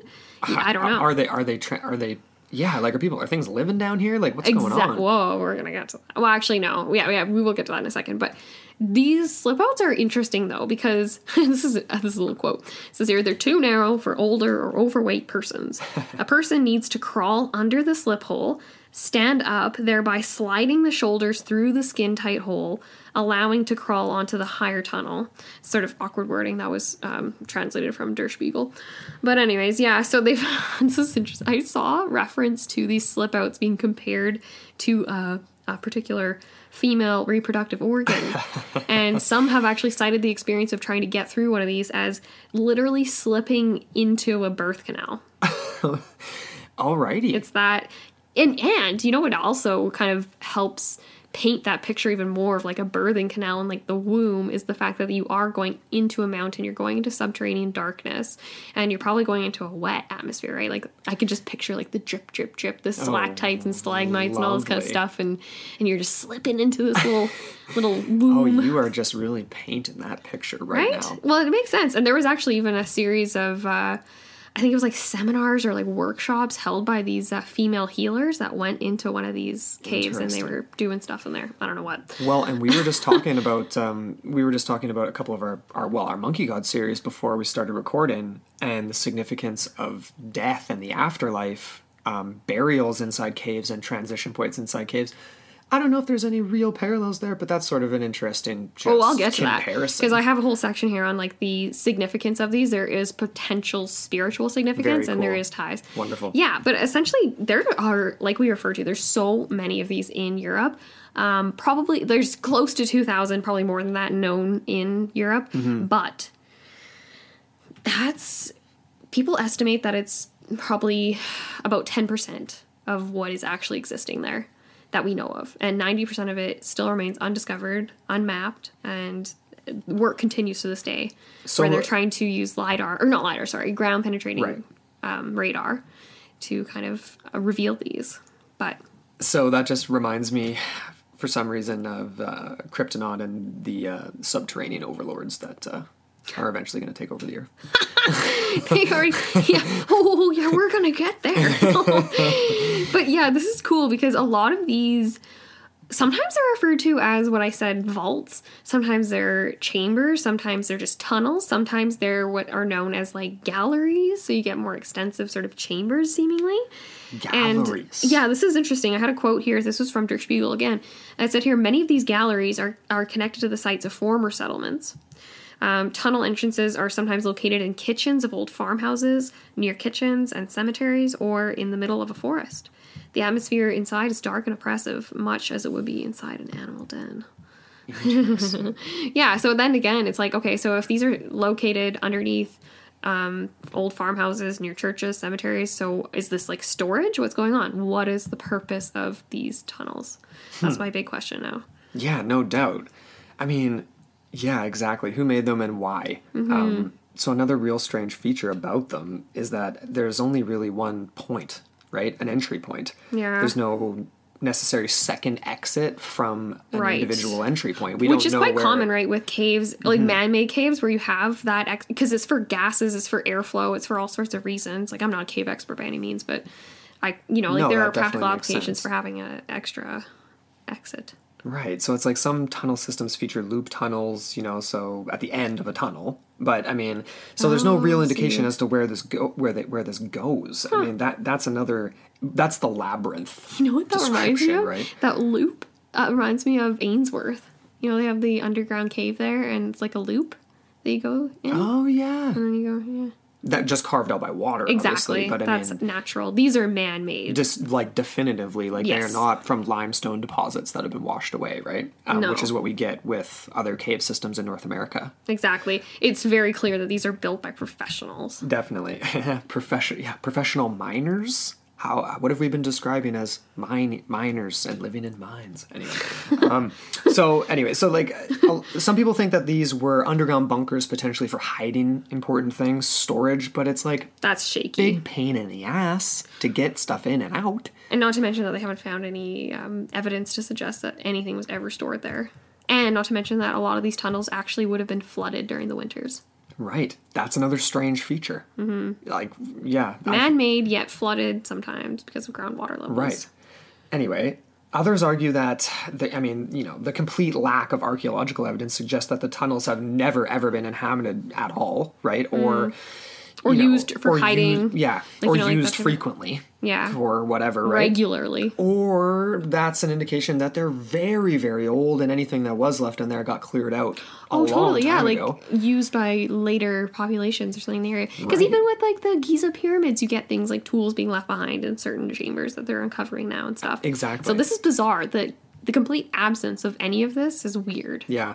Uh, I don't know. Are they? Are they? Tra- are they? Yeah, like are people? Are things living down here? Like what's going on? Whoa, we're gonna get to that. Well, actually, no. Yeah, yeah, we will get to that in a second. But these slip outs are interesting though because this is this is a little quote. It says here they're too narrow for older or overweight persons. a person needs to crawl under the slip hole, stand up, thereby sliding the shoulders through the skin tight hole, allowing to crawl onto the higher tunnel. Sort of awkward wording that was um, translated from Der Spiegel. But anyways, yeah. So they've this is interesting. I saw reference to these slip outs being compared to uh, a particular female reproductive organ. and some have actually cited the experience of trying to get through one of these as literally slipping into a birth canal. Alrighty. It's that and and you know what also kind of helps paint that picture even more of like a birthing canal and like the womb is the fact that you are going into a mountain, you're going into subterranean darkness, and you're probably going into a wet atmosphere, right? Like I could just picture like the drip, drip, drip, the stalactites and stalagmites and all this kind of stuff, and and you're just slipping into this little little womb. oh, you are just really painting that picture right, right? now. Well, it makes sense. And there was actually even a series of, uh, I think it was like seminars or like workshops held by these uh, female healers that went into one of these caves and they were doing stuff in there. I don't know what. Well, and we were just talking about um, we were just talking about a couple of our, our well our Monkey God series before we started recording, and the significance of death and the afterlife, um, burials inside caves and transition points inside caves. I don't know if there's any real parallels there, but that's sort of an interesting. Just Oh, I'll get to that because I have a whole section here on like the significance of these. There is potential spiritual significance, and there is ties. Wonderful. Yeah, but essentially there are like we referred to. There's so many of these in Europe. Um, probably there's close to two thousand, probably more than that, known in Europe. Mm-hmm. But that's people estimate that it's probably about ten percent of what is actually existing there that we know of, and ninety percent of it still remains undiscovered, unmapped, and work continues to this day. So- where they're trying to use lidar or not lidar, sorry, ground penetrating Right. um, radar to kind of uh, reveal these. But So that just reminds me, for some reason, of uh, Kryptonite and the uh, subterranean overlords that uh, are eventually going to take over the Earth. they already, yeah, oh yeah, we're gonna get there. but yeah, this is cool because a lot of these sometimes they're referred to as what I said vaults. Sometimes they're chambers. Sometimes they're just tunnels. Sometimes they're what are known as like galleries. So you get more extensive sort of chambers, seemingly. Galleries. And yeah, this is interesting. I had a quote here. This was from Der Spiegel again. It said here many of these galleries are, are connected to the sites of former settlements. Um, tunnel entrances are sometimes located in kitchens of old farmhouses, near kitchens and cemeteries, or in the middle of a forest. The atmosphere inside is dark and oppressive, much as it would be inside an animal den. yeah, so then again, it's like, okay, so if these are located underneath um, old farmhouses near churches, cemeteries, so is this like storage? What's going on? What is the purpose of these tunnels? That's my big question now. Yeah, no doubt. I mean, yeah, exactly. Who made them and why? Mm-hmm. Um, so another real strange feature about them is that there's only really one point, right? An entry point. Yeah. There's no necessary second exit from an Right. individual entry point. We Which is quite where, common, right, with caves, like man-made caves, where you have that because it's for gases, it's for airflow, it's for all sorts of reasons. Like I'm not a cave expert by any means, but I, you know, like No, there are practical applications sense. for having an extra exit. Right. So it's like some tunnel systems feature loop tunnels, you know, so at the end of a tunnel. But I mean, so there's no Oh, real indication as to where this go where they, where this goes. I mean, that that's another that's the labyrinth. You know what that reminds me of? right? That loop uh, reminds me of Ainsworth. You know, they have the underground cave there, and it's like a loop that you go in, Oh yeah. and then you go, yeah. That just carved out by water, Exactly. but I That's mean natural. These are man-made. just like definitively like they're not from limestone deposits that have been washed away, right? Um, No. Which is what we get with other cave systems in North America. exactly. It's very clear that these are built by professionals. Definitely, professional. Yeah, professional miners. How? What have we been describing as mine miners and living in mines? Anyway, um, so anyway, so like uh, some people think that these were underground bunkers potentially for hiding important things, storage, but it's like That's shaky. big pain in the ass to get stuff in and out. And not to mention that they haven't found any um, evidence to suggest that anything was ever stored there. And not to mention that a lot of these tunnels actually would have been flooded during the winters. Right, that's another strange feature. Mm-hmm. Like, yeah, Man made, yet flooded sometimes because of groundwater levels. Right. Anyway, others argue that the, I mean, you know, the complete lack of archaeological evidence suggests that the tunnels have never ever been inhabited at all, right? Or Or you know, used for or hiding. used- yeah, Like, or you know, like used a- frequently, Yeah. or whatever, right? Regularly. Or that's an indication that they're very, very old, and anything that was left in there got cleared out. A Oh, totally. Yeah, time like ago. used by later populations or something in the area. Because Right. even with like the Giza pyramids, you get things like tools being left behind in certain chambers that they're uncovering now and stuff. Exactly. So this is bizarre. The the complete absence of any of this is weird. Yeah.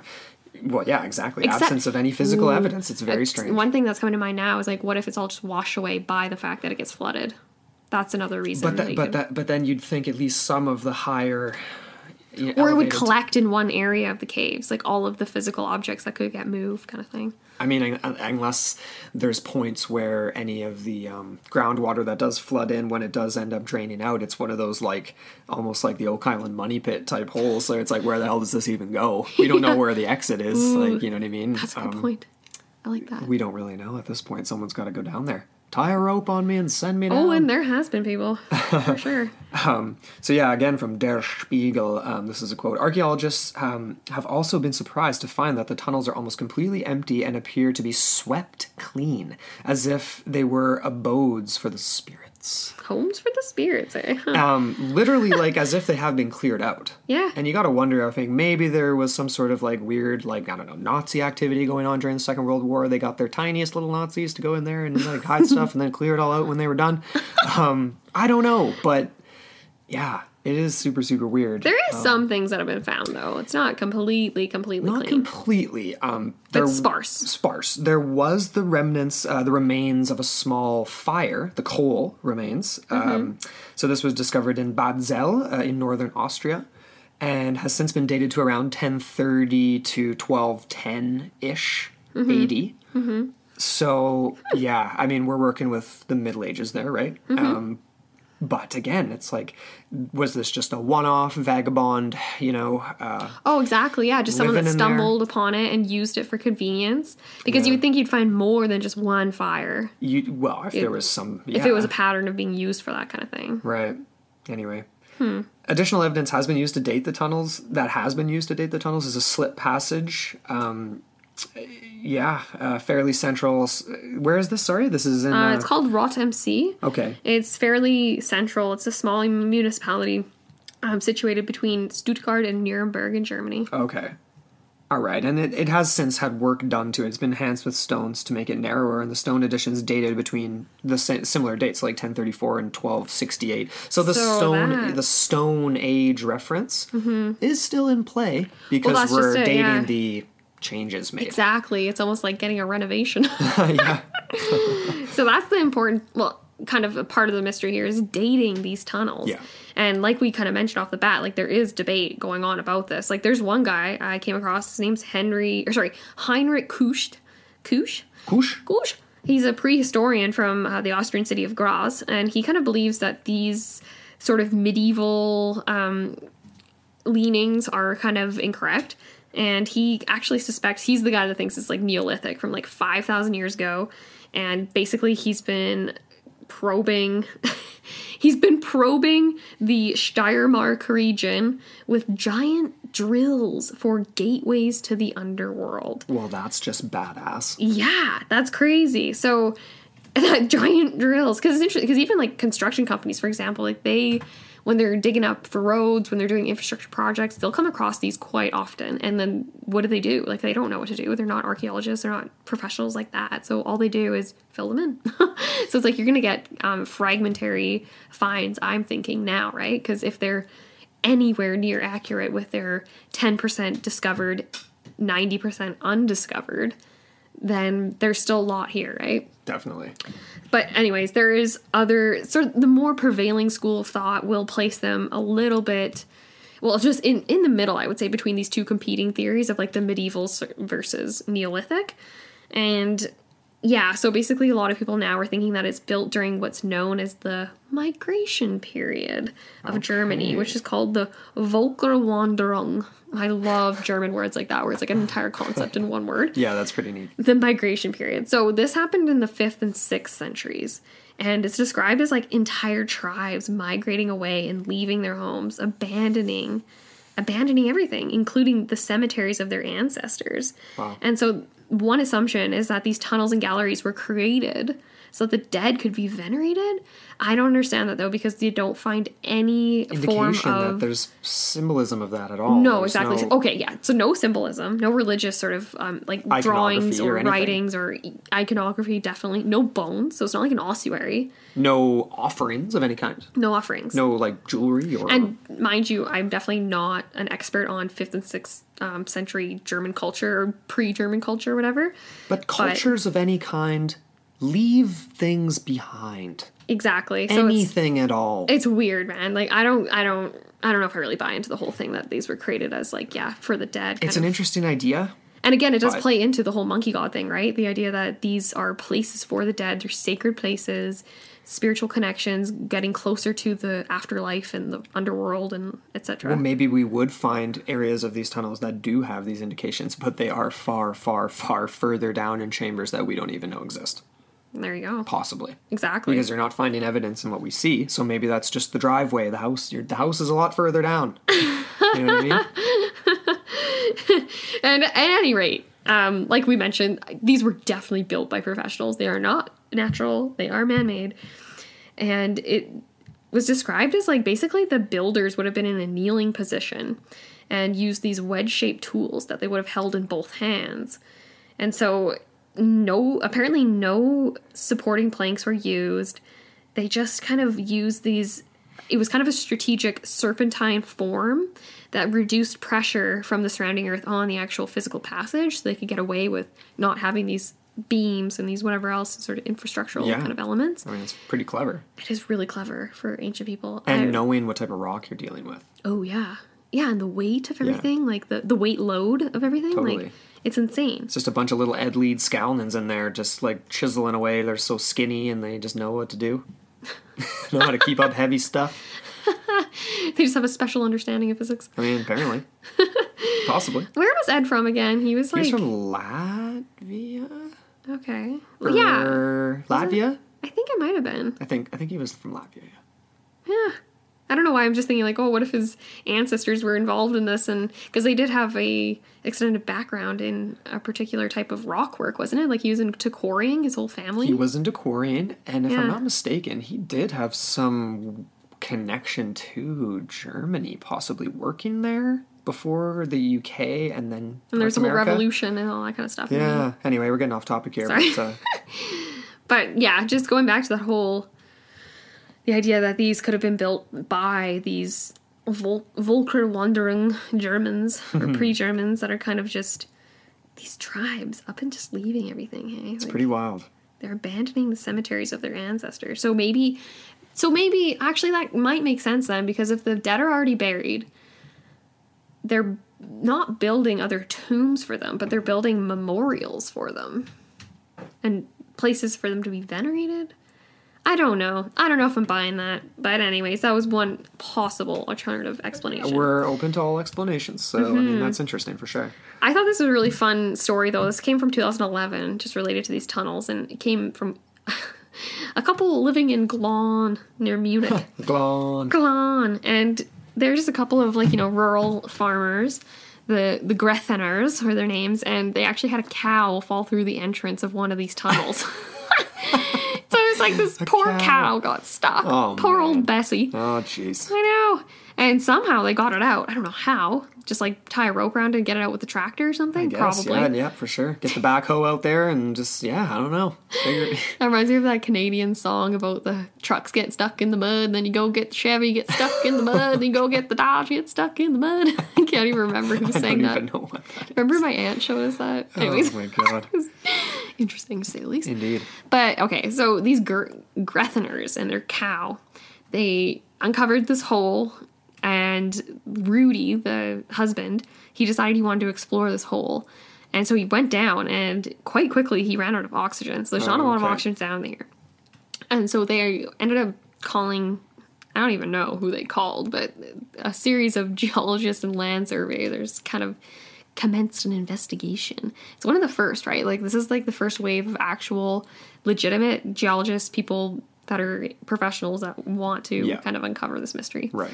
Well, yeah, exactly. Except- Absence of any physical Ooh. evidence. It's very strange. One thing that's coming to mind now is like, what if it's all just washed away by the fact that it gets flooded? That's another reason. But that that, but could- that, but then you'd think at least some of the higher, or it would collect in one area of the caves, like all of the physical objects that could get moved, kind of thing. I mean, unless there's points where any of the um, groundwater that does flood in, when it does end up draining out, it's one of those like almost like the Oak Island money pit type holes. So it's like, where the hell does this even go? We don't know where the exit is. Like, you know what I mean? That's a good Um, point. I like that. We don't really know at this point. Someone's got to go down there, tie a rope on me, and send me down. Oh, and there has been people for sure. So yeah, again from Der Spiegel, um, this is a quote. Archaeologists um, have also been surprised to find that the tunnels are almost completely empty and appear to be swept clean, as if they were abodes for the spirits. Homes for the spirits, eh? Huh. Um, literally, like as if they have been cleared out. Yeah. And you got to wonder. I think maybe there was some sort of like weird, like I don't know, Nazi activity going on during the Second World War. They got their tiniest little Nazis to go in there and like hide stuff, and then clear it all out when they were done. Um, I don't know, but yeah, it is super super weird. There is some things that have been found though. It's not completely, completely Not clean. completely. Um, But there- sparse. Sparse. There was the remnants, uh, the remains of a small fire, the coal remains. Mm-hmm. Um, so this was discovered in Bad Zell uh, in northern Austria, and has since been dated to around 1030 to 1210 ish Mm-hmm. AD. So yeah, I mean we're working with the Middle Ages there, right? Mm-hmm. Um, but again, it's like, was this just a one-off vagabond? You know, uh, Oh, exactly. Yeah, just someone that Living in there. stumbled upon it and used it for convenience. Because you would think you'd find more than just one fire you well, if there was some, if it was a pattern of being used for that kind of thing. Right. Anyway. Hmm. Additional evidence has been used to date the tunnels. That has been used to date the tunnels is a slip passage. Um, yeah, uh, fairly central. Where is this? Sorry, this is in. Uh, Uh, it's called Rot am See. okay. It's fairly central. It's a small municipality um, situated between Stuttgart and Nuremberg in Germany. Okay. All right, and it, it has since had work done to it. It's been enhanced with stones to make it narrower, and the stone additions dated between the similar dates, like 1034 and 1268. So the So stone, that- the Stone Age reference is still in play because that's we're it, dating yeah. the changes made. Exactly. It's almost like getting a renovation. yeah. so that's the important, well, kind of a part of the mystery here is dating these tunnels. Yeah. And like we kind of mentioned off the bat, like there is debate going on about this. Like there's one guy I came across, his name's Henry, or sorry, Heinrich Kuscht. Kusch? Whoosh. Kusch? He's a prehistorian from uh, the Austrian city of Graz, and he kind of believes that these sort of medieval um, leanings are kind of incorrect. And he actually suspects he's the guy that thinks it's like Neolithic from like 5,000 years ago. And basically, he's been probing. he's been probing the Steiermark region with giant drills for gateways to the underworld. Well, that's just badass. Yeah, that's crazy. So that giant drills because it's interesting because even like construction companies, for example, like they when they're digging up for roads, when they're doing infrastructure projects, they'll come across these quite often. And then what do they do? Like they don't know what to do. They're not archaeologists. They're not professionals like that. So all they do is fill them in. so it's like you're gonna get um, fragmentary finds. I'm thinking now, right? Because if they're anywhere near accurate with their 10% discovered, 90% undiscovered, then there's still a lot here, right? Definitely. But anyways, there is other sort of the more prevailing school of thought will place them a little bit well, just in in the middle, I would say between these two competing theories of like the medieval versus Neolithic. And yeah, so basically a lot of people now are thinking that it's built during what's known as the migration period of Germany, which is called the Volkerwanderung. I love German words like that where it's like an entire concept in one word Yeah, that's pretty neat. the migration period. So this happened in the 5th and 6th centuries. And it's described as like entire tribes migrating away and leaving their homes, abandoning abandoning everything, including the cemeteries of their ancestors. Wow. And so one assumption is that these tunnels and galleries were created so the dead could be venerated. I don't understand that though because you don't find any form Indication that there's symbolism of that at all. no, There's exactly. no- Okay, yeah. So no symbolism, no religious sort of um, like drawings or, or writings or iconography. Definitely no bones. So it's not like an ossuary. no offerings of any kind. No offerings. No like jewelry or And mind you, I'm definitely not an expert on fifth and sixth um, century German culture or pre-German culture, or whatever. but cultures of any kind leave things behind. Exactly. So Anything at all. it's weird, man. Like I don't, I don't, I don't know if I really buy into the whole thing that these were created as like yeah for the dead. it's an of. interesting idea. And again, it does But- play into the whole monkey god thing, right? The idea that these are places for the dead, they're sacred places, spiritual connections, getting closer to the afterlife and the underworld and etc. Well, maybe we would find areas of these tunnels that do have these indications, but they are far, far, far further down in chambers that we don't even know exist. There you go. Possibly. Exactly. Because they're not finding evidence in what we see, so maybe that's just the driveway. The house, your, the house is a lot further down. you know what I mean? And at any rate, um, like we mentioned, these were definitely built by professionals. They are not natural, they are man made. And it was described as like basically the builders would have been in a kneeling position and used these wedge shaped tools that they would have held in both hands. And so, no, apparently, no supporting planks were used. They just kind of used these. It was kind of a strategic serpentine form that reduced pressure from the surrounding earth on the actual physical passage so they could get away with not having these beams and these whatever else sort of infrastructural Yeah. kind of elements. I mean, it's pretty clever. It is really clever for ancient people. And I- knowing what type of rock you're dealing with. Oh yeah, yeah, and the weight of everything, like the the weight load of everything, Totally. like it's insane. It's just a bunch of little Ed Leedskalnins in there, just like chiseling away. They're so skinny and they just know what to do. know how to keep up heavy stuff. They just have a special understanding of physics. I mean, apparently. Possibly. Where was Ed from again? He was like was from Latvia? okay, Well, er, yeah, Or Latvia? I think it might have been. I think I think he was from Latvia. Yeah. Yeah, I don't know why I'm just thinking like, oh, what if his ancestors were involved in this? And because they did have a extended background in a particular type of rock work, wasn't it? Like he was into quarrying his whole family. He was into quarrying, and if Yeah. I'm not mistaken, he did have some connection to Germany, possibly working there before the UK, and then and there's a whole revolution and all that kind of stuff. Yeah. Anyway, we're getting off topic here. Sorry. But, uh, But yeah, just going back to that whole the idea that these could have been built by these Vol- Volker wandering Germans Mm-hmm. or pre-Germans that are kind of just these tribes up and just leaving everything. Hey, it's Like, pretty wild. they're abandoning the cemeteries of their ancestors. So maybe, so maybe actually that might make sense then because if the dead are already buried, they're not building other tombs for them, but they're building memorials for them and places for them to be venerated. I don't know. I don't know if I'm buying that. But anyways, that was one possible alternative explanation. We're open to all explanations, so I Mm-hmm. mean that's interesting for sure. I thought this was a really fun story, though. This came from 2011, just related to these tunnels, and it came from a couple living in Glon near Munich. Glon. Glon, and they're just a couple of like you know rural farmers. The the Gretheners are their names, and they actually had a cow fall through the entrance of one of these tunnels. so it was like this poor cow. cow. got stuck. Oh, poor man. old Bessie. Oh jeez. I know. And somehow they got it out. I don't know how. Just like tie a rope around it and get it out with the tractor or something. Guess, Probably. yeah, yeah, for sure. Get the backhoe out there and just yeah, I don't know. Figure That reminds me of that Canadian song about the trucks get stuck in the mud, then you go get the Chevy, get stuck in the mud, then you go get the Dodge, get stuck in the mud. I can't even remember who I sang that. know what that is. Remember my aunt showed us that? Oh, Anyways, Oh my god. interesting to say the least. Indeed. But okay, so these Gr- Gretheners and their cow, they uncovered this hole, and Rudy, the husband, he decided he wanted to explore this hole. And so he went down, and quite quickly he ran out of oxygen. So there's not a Oh, lot of oxygen down there. And so they ended up calling, I don't even know who they called, but a series of geologists and land surveyors kind of commenced an investigation. It's one of the first, right? Like this is like the first wave of actual legitimate geologists, people that are professionals that want to Yeah. kind of uncover this mystery. Right.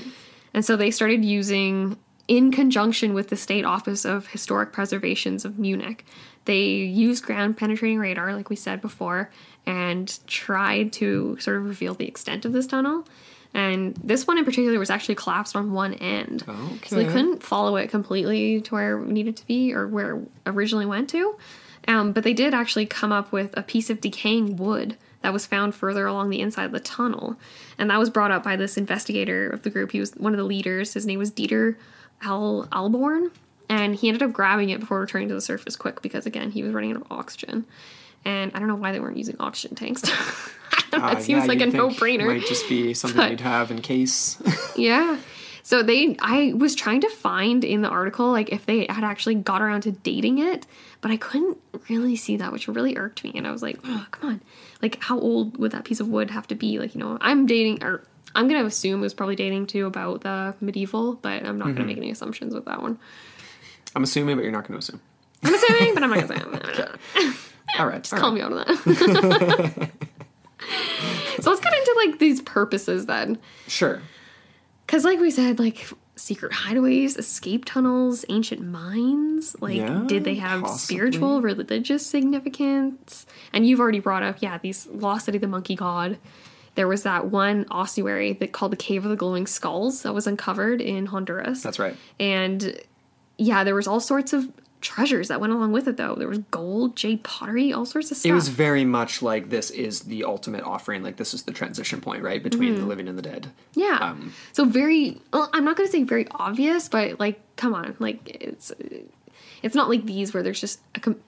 And so they started using, in conjunction with the State Office of Historic Preservations of Munich, they used ground penetrating radar, like we said before, and tried to sort of reveal the extent of this tunnel. And this one in particular was actually collapsed on one end. So they couldn't follow it completely to where it needed to be or where it originally went to. Um, but they did actually come up with a piece of decaying wood that was found further along the inside of the tunnel. And that was brought up by this investigator of the group. He was one of the leaders. His name was Dieter Al Ahlborn. And he ended up grabbing it before returning to the surface quick because, again, he was running out of oxygen. And I don't know why they weren't using oxygen tanks. that Uh, seems yeah, like a no brainer. Might just be something But- you'd have in case. Yeah. So they I was trying to find in the article like if they had actually got around to dating it, but I couldn't really see that, which really irked me. And I was like, oh, come on. Like how old would that piece of wood have to be? Like, you know, I'm dating or I'm gonna assume it was probably dating to about the medieval, but I'm not Mm-hmm. gonna make any assumptions with that one. I'm assuming, but you're not going to assume. I'm assuming, but I'm not gonna say All right. all call right. me out on that. so let's get into like these purposes then. Sure. Because, like we said, like secret hideaways, escape tunnels, ancient mines. Like, Yeah, did they have possibly. spiritual, religious significance? And you've already brought up, yeah, these Lost City, of the Monkey God. There was that one ossuary that called the Cave of the Glowing Skulls that was uncovered in Honduras. That's right. And yeah, there was all sorts of treasures that went along with it, though. There was gold, jade pottery, all sorts of stuff. It was very much like this is the ultimate offering. Like this is the transition point, right, between Mm-hmm. the living and the dead. Yeah. Um, so very well, I'm not going to say very obvious, but like come on, like it's it's not like these where there's just a com-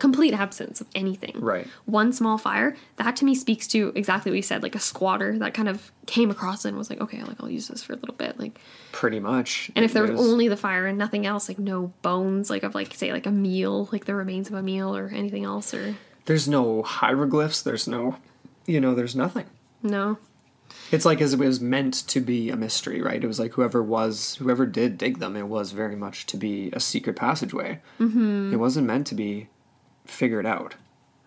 complete absence of anything. Right. One small fire, that to me speaks to exactly what you said, like a squatter that kind of came across it and was like, okay, like I'll use this for a little bit, like Pretty much. and if there was There's- only the fire and nothing else, like no bones, like of like say like a meal, like the remains of a meal or anything else or there's no hieroglyphs, there's no, you know, there's nothing. no. It's like as it was meant to be a mystery, right? It was like whoever was, whoever did dig them, it was very much to be a secret passageway. Mm-hmm. It wasn't meant to be figured out.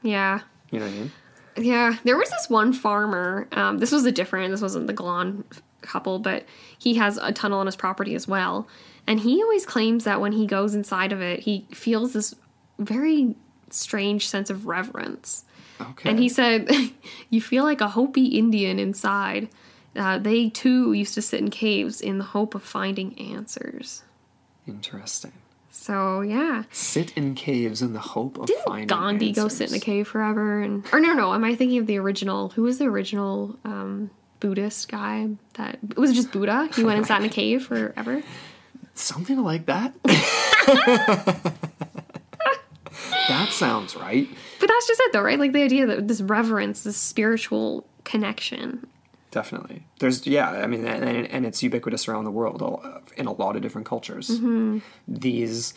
Yeah. You know what I mean? Yeah, there was this one farmer. Um, this was a different. This wasn't the Glon couple, but he has a tunnel on his property as well. And he always claims that when he goes inside of it, he feels this very strange sense of reverence. Okay. And he said, You feel like a Hopi Indian inside. Uh, they too used to sit in caves in the hope of finding answers. Interesting. So, yeah. Sit in caves in the hope of Didn't finding Gandhi go sit in a cave forever? And Or no, no, am I thinking of the original? Who was the original um, Buddhist guy? That it Was just Buddha? He went and sat in a cave forever? Something like that. that sounds right. But that's just it, though, right? Like the idea that this reverence, this spiritual connection. Definitely. There's yeah. I mean, and, and it's ubiquitous around the world in a lot of different cultures. Mm-hmm. These,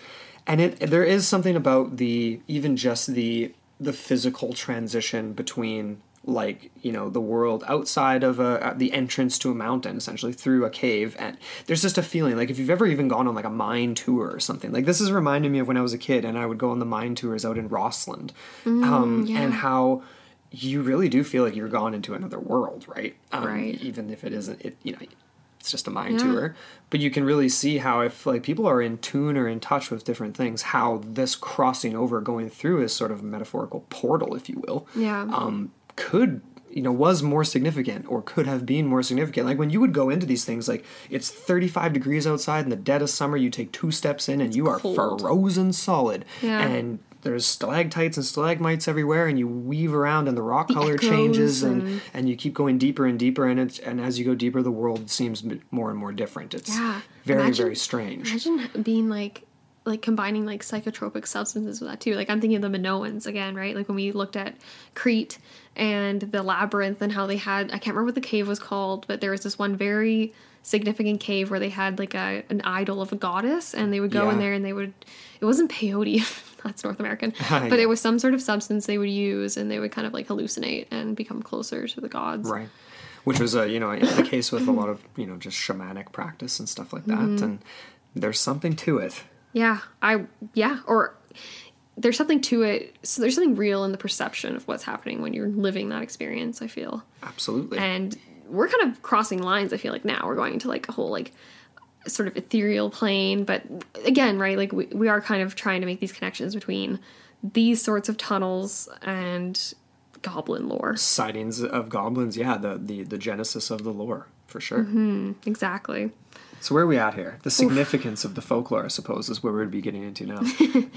and it there is something about the even just the the physical transition between like you know the world outside of a the entrance to a mountain essentially through a cave and there's just a feeling like if you've ever even gone on like a mine tour or something like this is reminding me of when i was a kid and i would go on the mine tours out in rossland um, yeah. and how you really do feel like you're gone into another world right um, Right. even if it isn't it you know it's just a mind Yeah. tour but you can really see how if like people are in tune or in touch with different things how this crossing over going through is sort of a metaphorical portal if you will Yeah. um, could you know was more significant or could have been more significant like when you would go into these things like it's 35 degrees outside in the dead of summer you take two steps in and you are cold. frozen solid Yeah. and there's stalactites and stalagmites everywhere and you weave around and the rock color changes and, and- and you keep going deeper and deeper and it's and as you go deeper the world seems more and more different it's Yeah. very Imagine- very strange Imagine being like like combining like psychotropic substances with that too. Like I'm thinking of the Minoans again, right? Like when we looked at Crete and the labyrinth and how they had I can't remember what the cave was called, but there was this one very significant cave where they had like a an idol of a goddess and they would go in there and they would it wasn't peyote that's North American but Yeah. it was some sort of substance they would use and they would kind of like hallucinate and become closer to the gods. Right. Which was, uh, you know, the case with a lot of, you know, just shamanic practice and stuff like that. Mm-hmm. And there's something to it. Yeah, I yeah, or there's something to it. So there's something real in the perception of what's happening when you're living that experience. I feel, Absolutely. and we're kind of crossing lines. I feel like now we're going into like a whole like sort of ethereal plane. But again, right, like we we are kind of trying to make these connections between these sorts of tunnels and goblin lore. Sightings of goblins, yeah, the, the, the genesis of the lore, for sure. Mm-hmm. Exactly. So where are we at here? The significance of the folklore, I suppose, is where we'd be getting into now.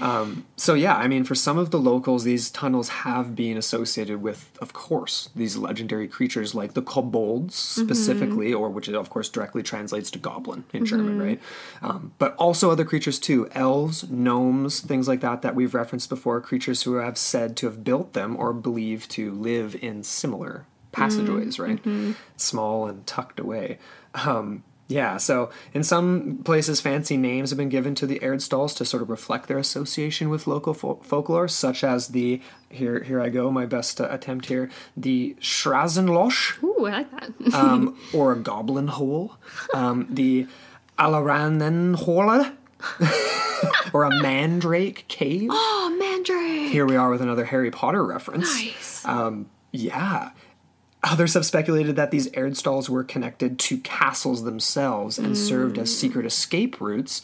um, so yeah, I mean, for some of the locals, these tunnels have been associated with, of course, these legendary creatures like the kobolds specifically, or which of course directly translates to goblin in German, right? Um, but also other creatures too, elves, gnomes, things like that that we've referenced before, creatures who have said to have built them or believed to live in similar passageways, right? Small and tucked away. Um, yeah, so in some places, fancy names have been given to the Erdstalls to sort of reflect their association with local fol- folklore, such as the here here I go, my best uh, attempt here, the Schrazenlosch, Ooh, I like that. um, or a goblin hole, um, the Alaranenhole, or a mandrake cave. oh, mandrake. Here we are with another Harry Potter reference. Nice. Um, yeah. Others have speculated that these Erdstalls were connected to castles themselves and served as secret escape routes.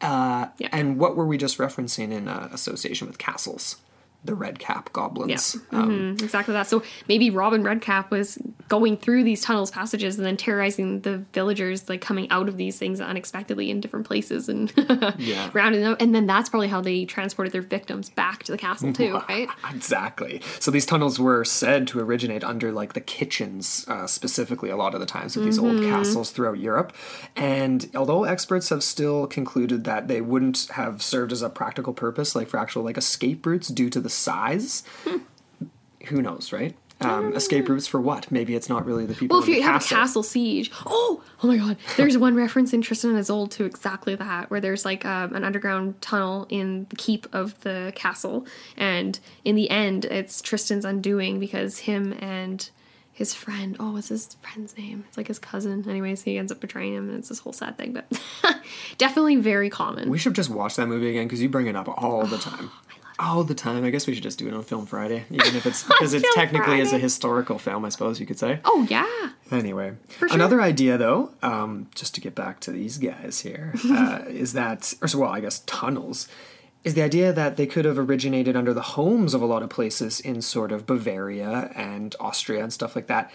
Uh, Yeah. And what were we just referencing in uh, association with castles? The red cap goblins. Um, Mhm, exactly that. So maybe Robin Redcap was going through these tunnels, passages, and then terrorizing the villagers, like coming out of these things unexpectedly in different places and Yeah. rounding them. And then that's probably how they transported their victims back to the castle too, right? Exactly. So these tunnels were said to originate under like the kitchens, uh, specifically a lot of the times of these old castles throughout Europe. And although experts have still concluded that they wouldn't have served as a practical purpose, like for actual like escape routes due to the size, who knows, right? Um, escape routes for what? Maybe it's not really the people Well, if you have castle. a castle siege, oh, oh my God! There's one reference in Tristan and Isolde to exactly that, where there's like um, an underground tunnel in the keep of the castle, and in the end, it's Tristan's undoing because him and his friend, oh, what's his friend's name? It's like his cousin. Anyways, he ends up betraying him, and it's this whole sad thing. But definitely very common. We should just watch that movie again because you bring it up all the time. All the time. I guess we should just do it on Film Friday, even if it's because it's technically is a historical film, I suppose you could say. Oh yeah. Anyway, sure. another idea though, um, just to get back to these guys here, uh, is that, or so, well, I guess tunnels, is the idea that they could have originated under the homes of a lot of places in sort of Bavaria and Austria and stuff like that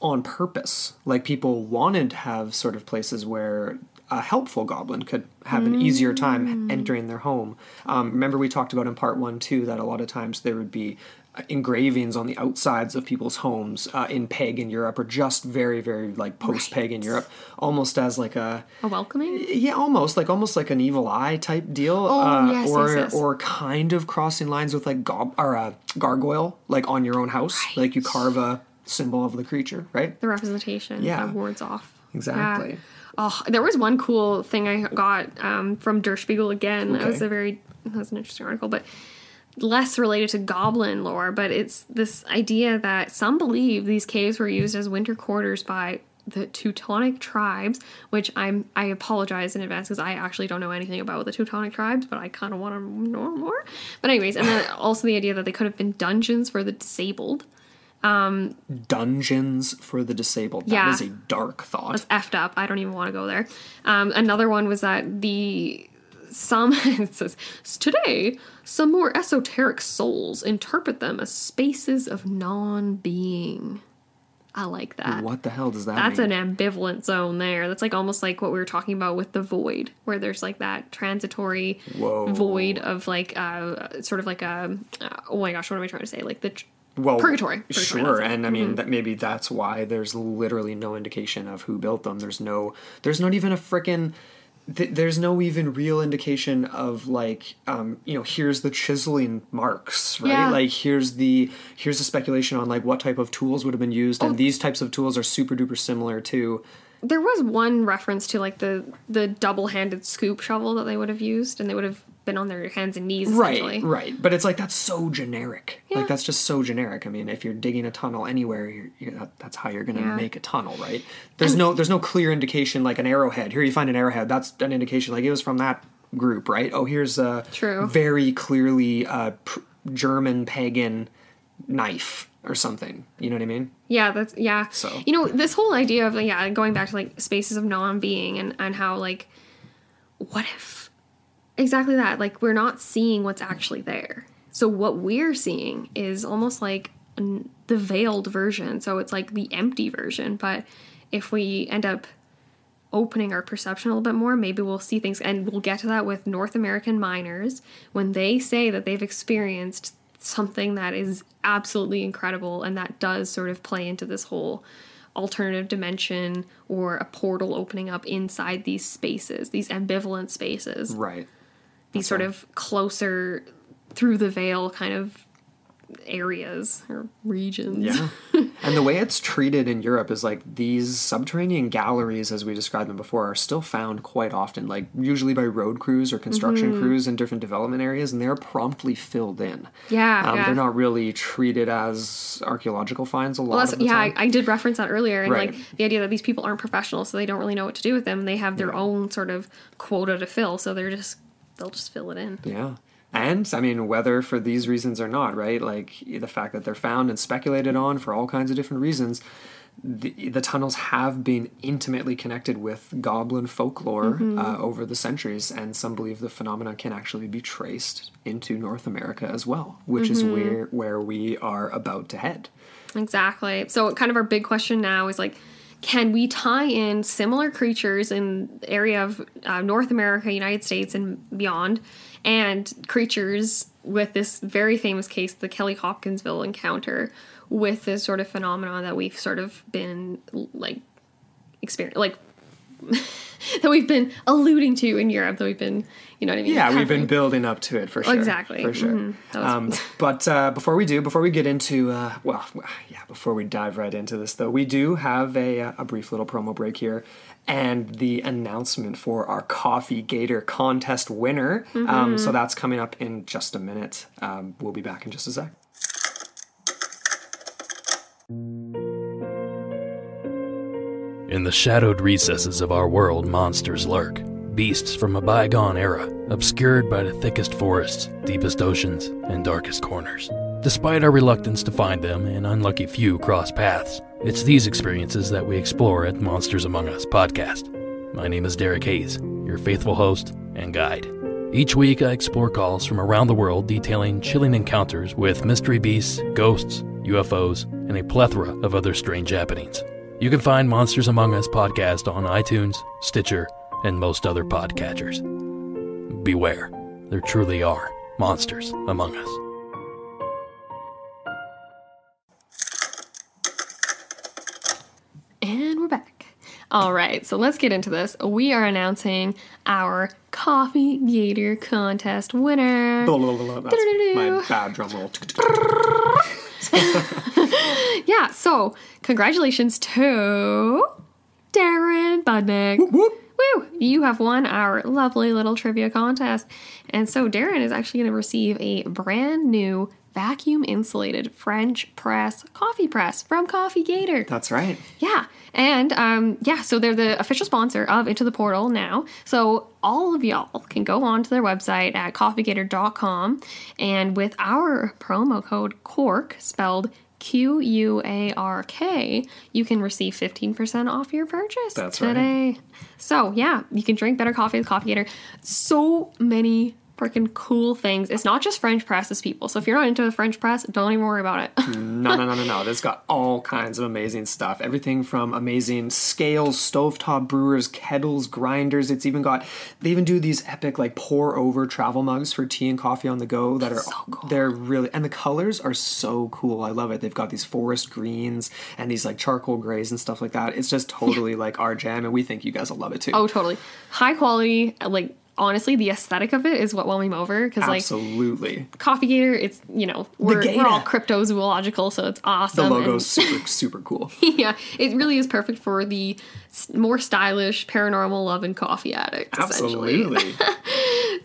on purpose. Like people wanted to have sort of places where a helpful goblin could have an easier time entering their home. Um, remember, we talked about in part one too that a lot of times there would be uh, engravings on the outsides of people's homes uh, in pagan Europe or just very, very like post pagan Europe, almost as like a A welcoming. yeah, almost like almost like an evil eye type deal, Oh, uh, yes, or yes, yes. or kind of crossing lines with like gob or a gargoyle, like on your own house, like you carve a symbol of the creature, right? The representation Yeah. that wards off. Exactly. Yeah. Oh, there was one cool thing I got um, from Der Spiegel again. That was a very that was an interesting article, but less related to goblin lore. But it's this idea that some believe these caves were used as winter quarters by the Teutonic tribes, which I'm I apologize in advance because I actually don't know anything about the Teutonic tribes, but I kind of want to know more. But anyways, and then also the idea that they could have been dungeons for the disabled. Dungeons for the disabled. Yeah. That is a dark thought. That's effed up. I don't even want to go there. Um, another one was that the some it says today some more esoteric souls interpret them as spaces of non-being. I like that. what the hell does that That's mean? an ambivalent zone there. That's like almost like what we were talking about with the void, where there's like that transitory Whoa. void of like uh, sort of like a uh, oh my gosh, what am I trying to say? Like the tr- well, purgatory. Purgatory, Sure, and I mean that maybe that's why there's literally no indication of who built them. There's no, there's not even a frickin' th- there's no even real indication of like, um, you know, here's the chiseling marks, right? Yeah. Like here's the here's the speculation on like what type of tools would have been used, Oh. and these types of tools are super duper similar to. There was one reference to like the the double-handed scoop shovel that they would have used and they would have been on their hands and knees. Right, right. But it's like that's so generic. Yeah. Like that's just so generic. I mean, if you're digging a tunnel anywhere, you're, you that, that's how you're going to Yeah. make a tunnel, right? There's no there's no clear indication like an arrowhead. Here you find an arrowhead. That's an indication like it was from that group, right? Oh, here's a True. very clearly uh, pr- German pagan knife or something. You know what I mean? Yeah, that's yeah. So- you know, this whole idea of yeah, going back to like spaces of non-being and and how like what if exactly that like we're not seeing what's actually there. So what we're seeing is almost like n- the veiled version. So it's like the empty version, but if we end up opening our perception a little bit more, maybe we'll see things. And we'll get to that with North American miners when they say that they've experienced something that is absolutely incredible and that does sort of play into this whole alternative dimension or a portal opening up inside these spaces, these ambivalent spaces, Right. these sort of closer through the veil kind of areas or regions. Yeah. and the way it's treated in Europe is like these subterranean galleries, as we described them before, are still found quite often, like usually by road crews or construction Mm-hmm. crews in different development areas, and they're promptly filled in. Yeah, Um, yeah. They're not really treated as archaeological finds a lot Well, that's of the yeah. I. I did reference that earlier, and Right. like the idea that these people aren't professionals, so they don't really know what to do with them. They have their own sort of quota to fill, so they're just they'll just fill it in. Yeah. And I mean, whether for these reasons or not, right? Like the fact that they're found and speculated on for all kinds of different reasons, the, the tunnels have been intimately connected with goblin folklore uh, over the centuries, and some believe the phenomena can actually be traced into North America as well, which is where where we are about to head. Exactly. So, kind of our big question now is like, can we tie in similar creatures in the area of uh, North America, United States, and beyond, and creatures with this very famous case, the Kelly Hopkinsville encounter, with this sort of phenomenon that we've sort of been like experience like that we've been alluding to in Europe, that we've been, you know what I mean? Yeah, we've been building up to it for sure. Exactly. For sure. Mhm. Um, but uh, before we do, before we get into, uh, well, yeah, before we dive right into this, though, we do have a, uh, a brief little promo break here and the announcement for our Coffee Gator contest winner. Mm-hmm. Um, so that's coming up in just a minute. Um, we'll be back in just a sec. In the shadowed recesses of our world, monsters lurk. beasts from a bygone era, obscured by the thickest forests, deepest oceans, and darkest corners. Despite our reluctance to find them an unlucky few cross paths, it's these experiences that we explore at Monsters Among Us podcast. My name is Derek Hayes, your faithful host and guide. Each week, I explore calls from around the world detailing chilling encounters with mystery beasts, ghosts, UFOs, and a plethora of other strange happenings. You can find Monsters Among Us podcast on iTunes, Stitcher, and most other podcatchers. Beware, there truly are monsters among us. All right, so let's get into this. We are announcing our Coffee Gator contest winner. Blah, blah, blah, blah. That's my bad drum roll. Yeah, so congratulations to Darren Budnick. Whoop. Woo! You have won our lovely little trivia contest. And so Darren is actually going to receive a brand new vacuum insulated French press coffee press from Coffee Gator. That's right. Yeah. And um, yeah, so they're the official sponsor of Into the Portal now. So all of y'all can go on to their website at coffeegator.com and with our promo code QUARK, spelled Q U A R K, you can receive 15% off your purchase That's right. today. So yeah, you can drink better coffee with Coffee Gator. So many freaking cool things. It's not just French presses, people. So if you're not into a French press, don't even worry about it. No, no, no, no, no. It's got all kinds of amazing stuff. Everything from amazing scales, stovetop brewers, kettles, grinders. It's even got, they even do these epic, like, pour over travel mugs for tea and coffee on the go that are, they're really, and the colors are so cool. I love it. They've got these forest greens and these, like, charcoal grays and stuff like that. It's just totally, like, our jam, and we think you guys will love it too. Oh, totally. High quality, like honestly, the aesthetic of it is what won me over because like Absolutely. Coffee Gator, it's you know we're, we're all cryptozoological, so it's The awesome. and- logo's super, super cool. yeah, it really is perfect for the more stylish paranormal love and coffee addict. Absolutely.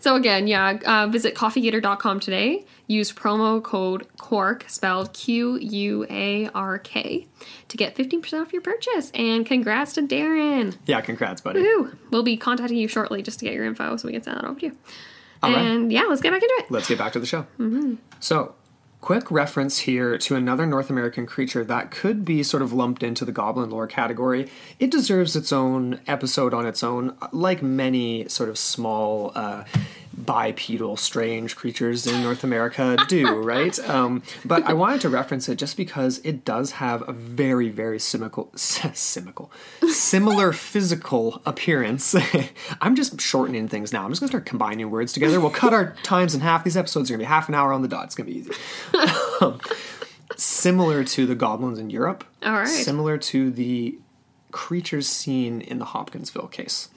So again, yeah, uh, visit coffeegator.com today. Use promo code QUARK, spelled Q U A R K, to get 15% off your purchase. And congrats to Darren. yeah, congrats, buddy. Woo! We'll be contacting you shortly just to get your info so we can send that over to you. All right. and yeah, let's get back into it. let's get back to the show. So, quick reference here to another North American creature that could be sort of lumped into the goblin lore category. It deserves its own episode on its own, like many sort of small. Uh, bipedal strange creatures in North America do, right? Um, but I wanted to reference it just because it does have a very, very simical, simical, similar physical appearance. I'm just shortening things now. I'm just gonna start combining words together. We'll cut our times in half. These episodes are gonna be half an hour on the dot. It's gonna be easy. Um, similar to the goblins in Europe. All right. Similar to the creatures seen in the Hopkinsville case.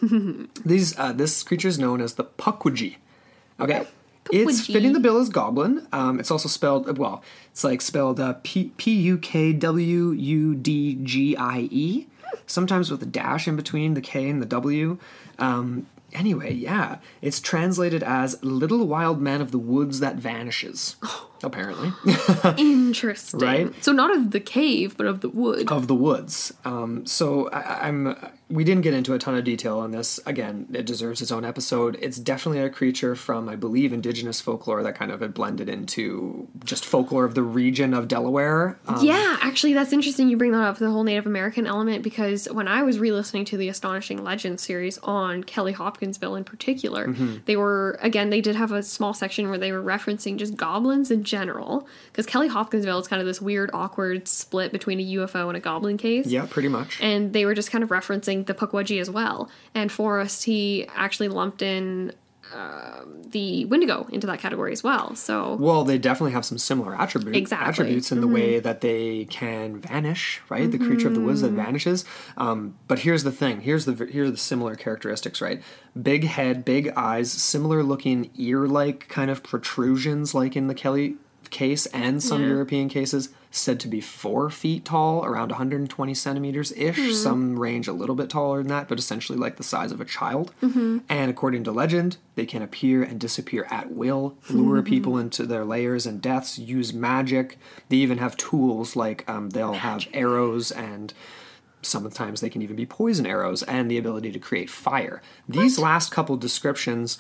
These uh, this creature is known as the Pukwudgie. Okay. It's fitting the bill as goblin. Um, it's also spelled well. It's like spelled uh, P P U K W U D G I E. Sometimes with a dash in between the K and the W. Um, anyway, yeah, it's translated as "little wild man of the woods that vanishes." Apparently. Interesting. Right? So not of the cave, but of the wood. of the woods. Um, so I, I'm. We didn't get into a ton of detail on this. Again, it deserves its own episode. It's definitely a creature from, I believe, indigenous folklore that kind of had blended into just folklore of the region of Delaware. Um, yeah, actually, that's interesting you bring that up, the whole Native American element, because when I was re listening to the Astonishing Legends series on Kelly Hopkinsville in particular, Mm-hmm. they were, again, they did have a small section where they were referencing just goblins in general, because Kelly Hopkinsville is kind of this weird, awkward split between a UFO and a goblin case. yeah, pretty much. And they were just kind of referencing the Pukwudgie as well. And Forrest, he actually lumped in um, the Wendigo into that category as well. So Well, they definitely have some similar attribute, Exactly. attributes in the way that they can vanish, right? The creature of the woods that vanishes. Um, but here's the thing: here's the here's the similar characteristics, right? Big head, big eyes, similar looking ear-like kind of protrusions, like in the Kelly case and some Yeah. European cases. Said to be four feet tall, around 120 centimeters ish. Mm-hmm. Some range a little bit taller than that, but essentially like the size of a child. Mm-hmm. And according to legend, they can appear and disappear at will, lure mm-hmm. people into their lairs and deaths, use magic. They even have tools like um, they'll have arrows and sometimes they can even be poison arrows and the ability to create fire. These last couple descriptions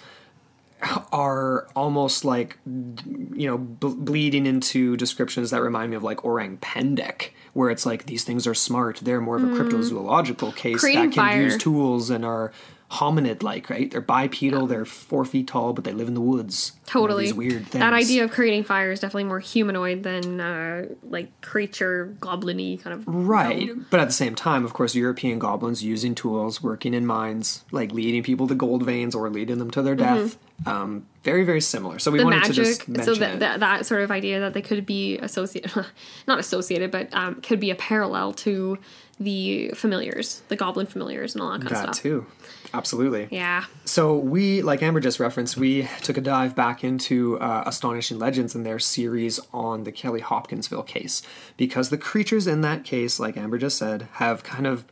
are almost like you know b- bleeding into descriptions that remind me of like orang pendek where it's like these things are smart they're more of a cryptozoological case Mm. Creating that can fire. use tools and are hominid like right they're bipedal they're four feet tall but they live in the woods You know, Totally. these weird things That idea of creating fire is definitely more humanoid than uh, like creature goblin-y kind of. Right. But at the same time, of course, European goblins using tools, working in mines, like leading people to gold veins or leading them to their death. Um, very, very similar. So we. The wanted to just magic, mention so that, that that sort of idea that they could be associated, not associated, but um, could be a parallel to the familiars, the goblin familiars, and all that kind that of stuff. too. Absolutely. Yeah, So we, like Amber just referenced, we took a dive back into uh, Astonishing Legends and their series on the Kelly Hopkinsville case because the creatures in that case, like Amber just said, have kind of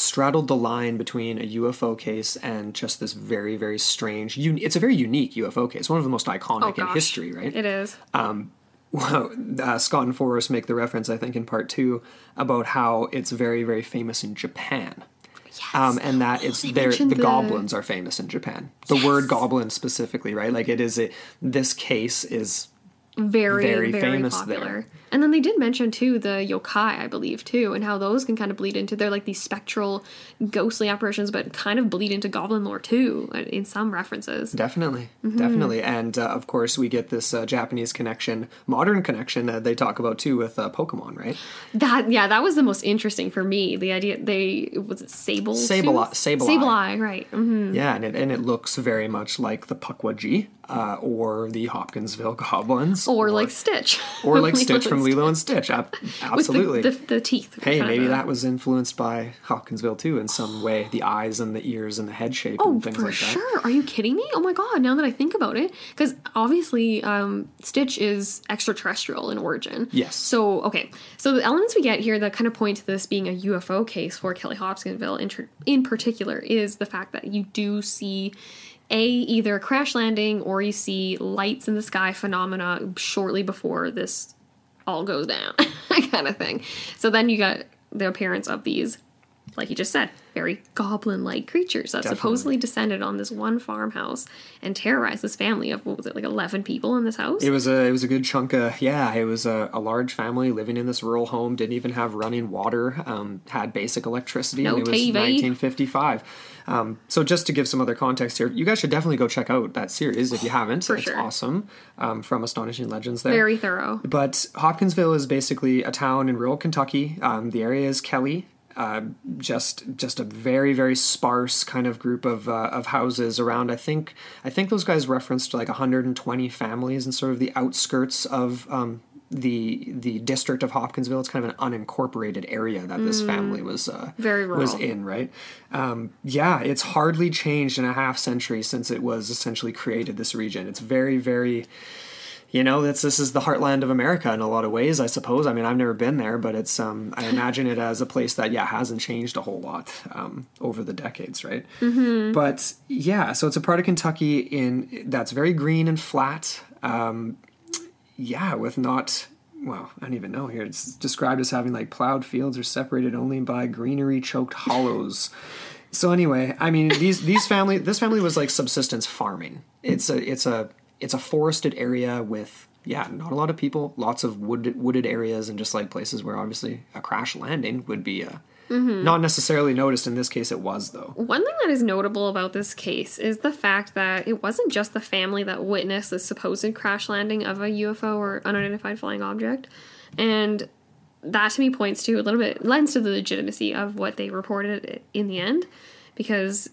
straddled the line between a UFO case and just this very, very strange. Un- it's a very unique UFO case, one of the most iconic Oh, in history, right? it is. Um, Well, uh, Scott and Forrest make the reference, I think, in part two about how it's very, very famous in Japan. Um, and that it's there. The, the- goblins are famous in Japan. The word goblin specifically, right? Like it is. A, this case is very very very, famous popular. there. And then they did mention too the yokai, I believe too, and how those can kind of bleed into they're like these spectral, ghostly apparitions, but kind of bleed into goblin lore too in some references. definitely, Mm-hmm. definitely, and uh, of course we get this uh, Japanese connection, modern connection that they talk about too with uh, Pokemon, right? That yeah, that was the most interesting for me. The idea they was it Sable Sableye- tooth? Sableye. Right? hmm Yeah, and it and it looks very much like the Pukwudgie uh, or the Hopkinsville goblins, Or, like Stitch, or like Stitch and from Lilo and Stitch. Ab- with the, absolutely. the, the teeth. Hey, maybe of. that was influenced by Hopkinsville too in some way. The eyes and the ears and the head shape Oh, and things for like that. sure. Are you kidding me? Oh my god! Now that I think about it, because obviously, um, Stitch is extraterrestrial in origin. Yes. So okay, so the elements we get here that kind of point to this being a UFO case for Kelly Hopkinsville in, tr- in particular is the fact that you do see a either a crash landing or you see lights in the sky phenomena shortly before this all goes down, kind of thing. So then you got the appearance of these, like you just said, very goblin-like creatures that Definitely. supposedly descended on this one farmhouse and terrorized this family of what was it, like eleven people in this house? It was a it was a good chunk of yeah. It was a, a large family living in this rural home. Didn't even have running water. Um, had basic electricity. No and it was TV. 1955. Um, so just to give some other context here, you guys should definitely go check out that series if you haven't. For it's sure. awesome. Um, from Astonishing Legends there. very thorough. But Hopkinsville is basically a town in rural Kentucky. Um, the area is Kelly. Uh, just just a very very sparse kind of group of uh, of houses around. I think I think those guys referenced like 120 families in sort of the outskirts of um, the the district of Hopkinsville. It's kind of an unincorporated area that this family was uh, Very was in. Right? Um, yeah, it's hardly changed in a half century since it was essentially created. This region. It's very very you know that's this is the heartland of america in a lot of ways i suppose i mean i've never been there but it's um i imagine it as a place that yeah hasn't changed a whole lot um over the decades right mm-hmm. but yeah so it's a part of kentucky in that's very green and flat um yeah with not well i don't even know here. It's described as having like plowed fields are separated only by greenery choked hollows. So anyway, I mean these these family this family was like subsistence farming. It's a it's a it's a forested area with yeah, not a lot of people, lots of wooded wooded areas and just like places where obviously a crash landing would be uh, not necessarily noticed. In this case, it was though. One thing that is notable about this case is the fact that it wasn't just the family that witnessed the supposed crash landing of a UFO or unidentified flying object. And that to me points to a little bit, lends to the legitimacy of what they reported in the end. Because,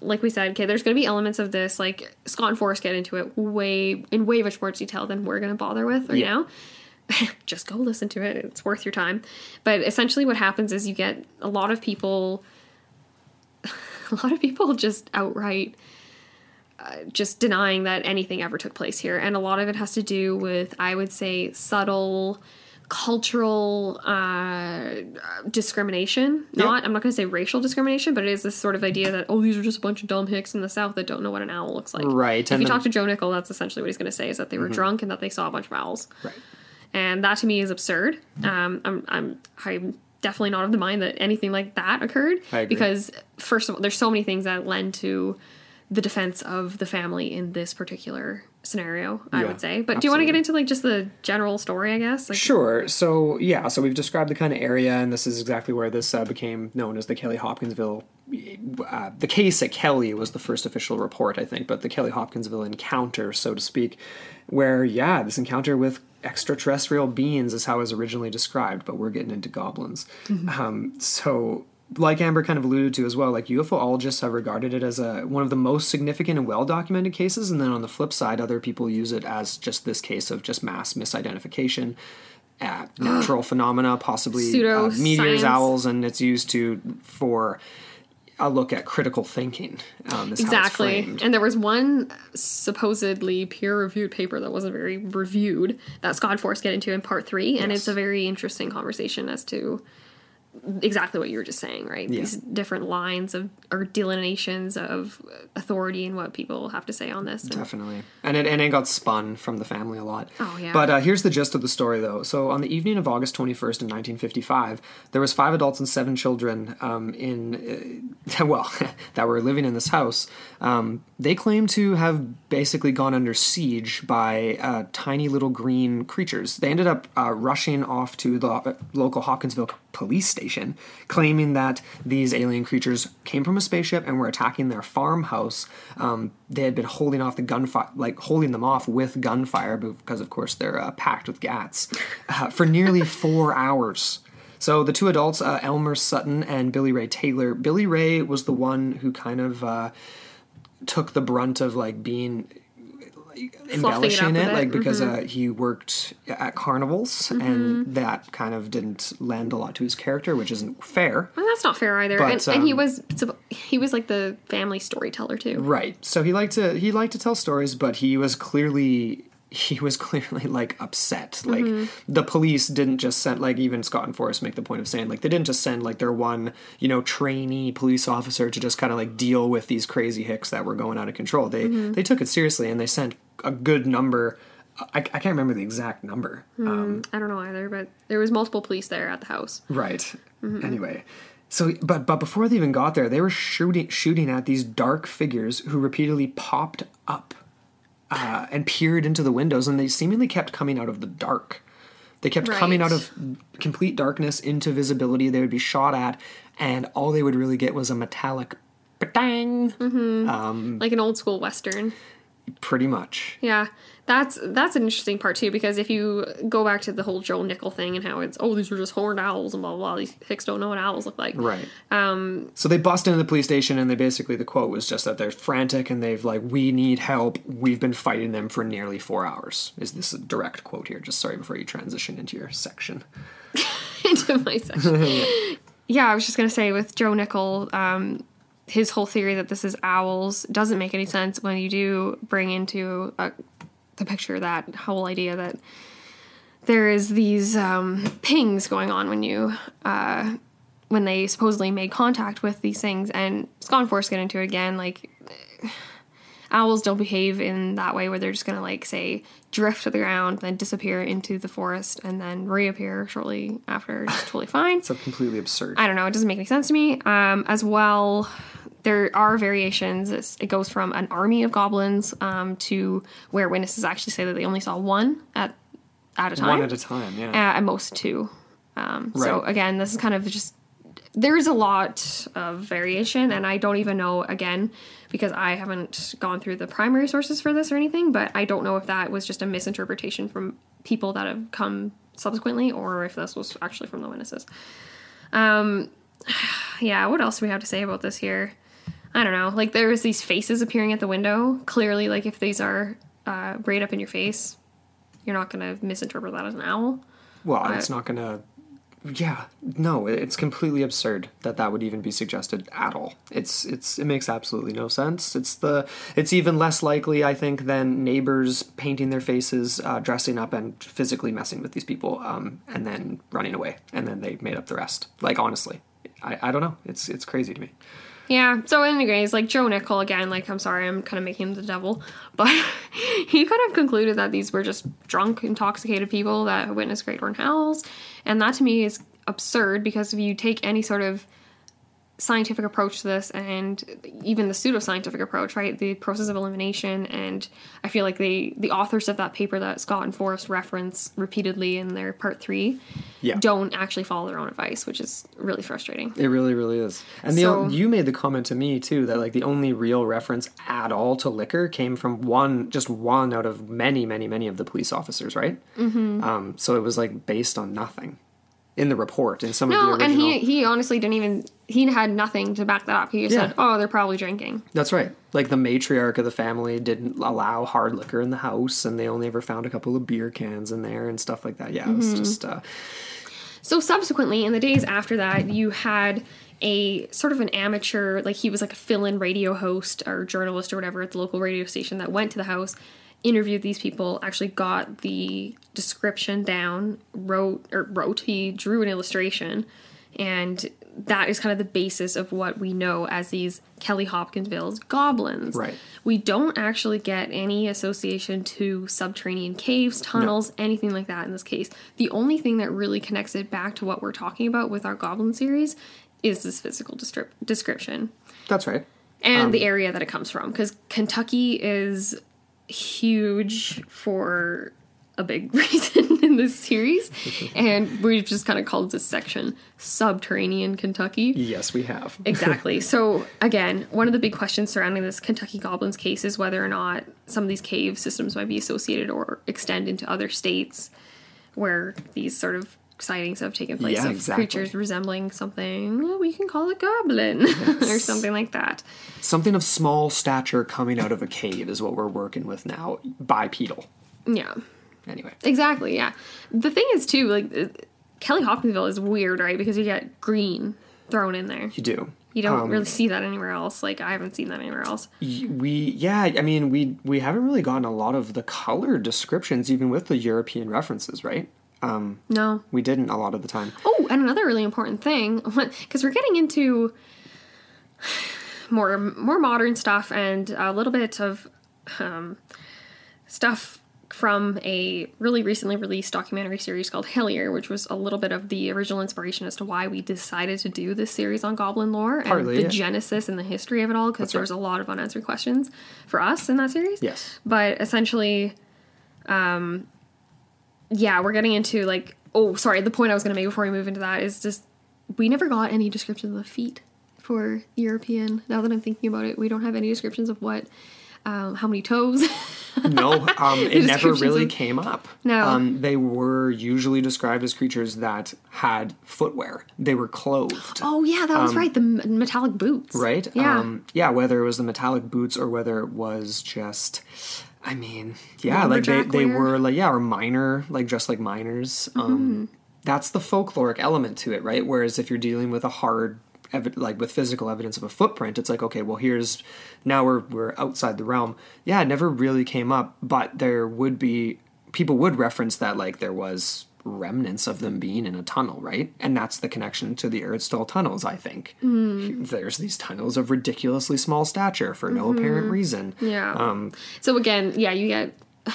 like we said, okay, there's going to be elements of this, like Scott and Forrest get into it way, in way much more detail than we're going to bother with right Yeah. now. just go listen to it. It's worth your time. But essentially, what happens is you get a lot of people a lot of people just outright uh, just denying that anything ever took place here and a lot of it has to do with i would say subtle cultural uh, discrimination not i'm not going to say racial discrimination but it is this sort of idea that oh these are just a bunch of dumb hicks in the south that don't know what an owl looks like Right, if and you then- talk to joe nickell that's essentially what he's going to say is that they were drunk and that they saw a bunch of owls Right. And that to me is absurd. Um, I'm, I'm, I'm definitely not of the mind that anything like that occurred. I agree. Because first of all, there's so many things that lend to the defense of the family in this particular scenario. I Yeah, would say. But do you want to get into like just the general story? I guess. Like, Sure. So yeah, so we've described the kind of area, and this is exactly where this uh, became known as the Kelly Hopkinsville. Uh, the case at Kelly was the first official report, I think, but the Kelly Hopkinsville encounter, so to speak, where yeah, this encounter with extraterrestrial beings is how it was originally described, but we're getting into goblins. Um, so. Like Amber kind of alluded to as well, like UFOologists have regarded it as a one of the most significant and well documented cases, and then on the flip side, other people use it as just this case of just mass misidentification natural phenomena, possibly uh, meteors, owls, and it's used to for a look at critical thinking. Um, is how it's Exactly. And there was one supposedly peer reviewed paper that wasn't very reviewed that Scott Forrest get into in part three. And Yes. it's a very interesting conversation as to exactly what you were just saying, right? Yeah. These different lines of or delineations of authority and what people have to say on this. And- Definitely, and it and it got spun from the family a lot. Oh, yeah. But uh, here's the gist of the story, though. So on the evening of August 21st in 1955, there was five adults and seven children um, in uh, well that were living in this house. Um, they claim to have basically gone under siege by uh, tiny little green creatures. They ended up uh, rushing off to the uh, local Hopkinsville police station, claiming that these alien creatures came from a spaceship and were attacking their farmhouse. Um, they had been holding off the gunfire, like holding them off with gunfire, because of course they're uh, packed with gats, uh, for nearly four hours. So the two adults, uh, Elmer Sutton and Billy Ray Taylor. Billy Ray was the one who kind of uh, took the brunt of like being embellishing a it, like because uh, he worked at carnivals, Mm-hmm. and that kind of didn't lend a lot to his character, which isn't fair. Well, that's not fair either. But, and, and he um, was he was like the family storyteller too. Right. So he liked to he liked to tell stories, but he was clearly he was clearly like upset. Like mm-hmm. the police didn't just send like even Scott and Forrest make the point of saying like they didn't just send like their one you know trainee police officer to just kind of like deal with these crazy hicks that were going out of control. They mm-hmm. they took it seriously and they sent a good number. I, I can't remember the exact number. Mm, um, I don't know either, but there was multiple police there at the house. Right. Mm-hmm. Anyway, so but but before they even got there, they were shooting shooting at these dark figures who repeatedly popped up uh, and peered into the windows, and they seemingly kept coming out of the dark. They kept coming out of complete darkness into visibility. They would be shot at, and all they would really get was a metallic bang. Like an old school western. Pretty much. Yeah, that's that's an interesting part too because if you go back to the whole Joe Nickell thing and how it's oh these are just horned owls and blah blah blah these hicks don't know what owls look like. Right. Um, so they bust into the police station, and they basically the quote was just that they're frantic and they've like, "We need help. We've been fighting them for nearly four hours." Is this a direct quote here? Just sorry before you transition into your section. into my section. yeah, I was just gonna say with Joe Nickell, um, his whole theory that this is owls doesn't make any sense when you do bring into uh, the picture that whole idea that there is these um, pings going on when you uh, when they supposedly made contact with these things, and and get into it again, like owls don't behave in that way where they're just gonna like say drift to the ground then disappear into the forest and then reappear shortly after. Just totally fine. So completely absurd. i don't know. It doesn't make any sense to me. Um, as well there are variations it's, it goes from an army of goblins um, to where witnesses actually say that they only saw one at at a time One at a time. Yeah. uh, at most two. Um, So again, this is kind of just there's a lot of variation, and I don't even know again because I haven't gone through the primary sources for this or anything. But I don't know if that was just a misinterpretation from people that have come subsequently, or if this was actually from the witnesses. Um, yeah. What else do we have to say about this here? I don't know. Like there's these faces appearing at the window. Clearly, like if these are uh, right up in your face, you're not going to misinterpret that as an owl. well, it's not gonna. Yeah, no, it's completely absurd that that would even be suggested at all. It's it's it makes absolutely no sense. It's the it's even less likely, I think, than neighbors painting their faces, uh, dressing up, and physically messing with these people, um, and then running away, and then they made up the rest. Like honestly, I, I don't know. It's it's crazy to me. Yeah. So, anyways, like Joe Nickell again. Like, I'm sorry, I'm kind of making him the devil, but he kind of concluded that these were just drunk, intoxicated people that witnessed great horned Howls, and that to me is absurd because if you take any sort of scientific approach to this and even the pseudoscientific approach, right? The process of elimination and I feel like they the authors of that paper that Scott and Forrest reference repeatedly in their part three Yeah. don't actually follow their own advice, which is really frustrating. It really, really is. And So- o- you made the comment to me too that like the only real reference at all to liquor came from one, just one out of many, many, many of the police officers, right? Mm-hmm. Um, so it was like based on nothing in the report in some No, of the original. and he he honestly didn't even he had nothing to back that up. He just Yeah. said, "Oh, they're probably drinking." That's right. Like the matriarch of the family didn't allow hard liquor in the house, and they only ever found a couple of beer cans in there and stuff like that. Yeah, it was Mm-hmm. just uh, So subsequently, in the days after that, you had a sort of an amateur, like he was like a fill-in radio host or journalist or whatever at the local radio station that went to the house, interviewed these people, actually got the description down, wrote or wrote, he drew an illustration, and that is kind of the basis of what we know as these Kelly Hopkinsville's goblins. Right. We don't actually get any association to subterranean caves, tunnels, anything like that in this case. The only thing that really connects it back to what we're talking about with our goblin series is this physical descrip- description that's right. and Um, the area that it comes from because Kentucky is huge for a big reason in this series and we've just kind of called this section subterranean Kentucky. Yes, we have. Exactly. So again, one of the big questions surrounding this Kentucky Goblins case is whether or not some of these cave systems might be associated or extend into other states where these sort of sightings have taken place Yeah, of exactly. creatures resembling something we can call a goblin or something like that. Something of small stature coming out of a cave is what we're working with now. Bipedal. Yeah. Anyway. Exactly, yeah. The thing is too, like uh, Kelly Hopkinsville is weird, right? Because you get green thrown in there. You do. You don't Um, really see that anywhere else. Like I haven't seen that anywhere else. We yeah i mean we we haven't really gotten a lot of the color descriptions even with the european references right No. we didn't a lot of the time Oh, and another really important thing, because we're getting into more more modern stuff and a little bit of um, stuff from a really recently released documentary series called Hellier, which was a little bit of the original inspiration as to why we decided to do this series on Goblin lore and the yeah. genesis and the history of it all, because there right. was a lot of unanswered questions for us in that series. Yes. But essentially, um, yeah, we're getting into like, oh, sorry, the point I was going to make before we move into that is just we never got any descriptions of the feet for European. Now that I'm thinking about it, we don't have any descriptions of what, um, how many toes. no um, it never really of- came up No. um, they were usually described as creatures that had footwear they were clothed oh yeah, that was right. The metallic boots. right Yeah. um, yeah whether it was the metallic boots or whether it was just i mean yeah like they, they wear? were like yeah or minor like just like miners Mm-hmm. um, that's the folkloric element to it right whereas if you're dealing with a hard evi- like with physical evidence of a footprint it's like okay well here's now we're we're outside the realm. Yeah it never really came up but there would be people would reference that like there was remnants of them being in a tunnel right? And that's the connection to the Erdstall tunnels i think. There's these tunnels of ridiculously small stature for no apparent reason. Yeah. um So again, yeah, you get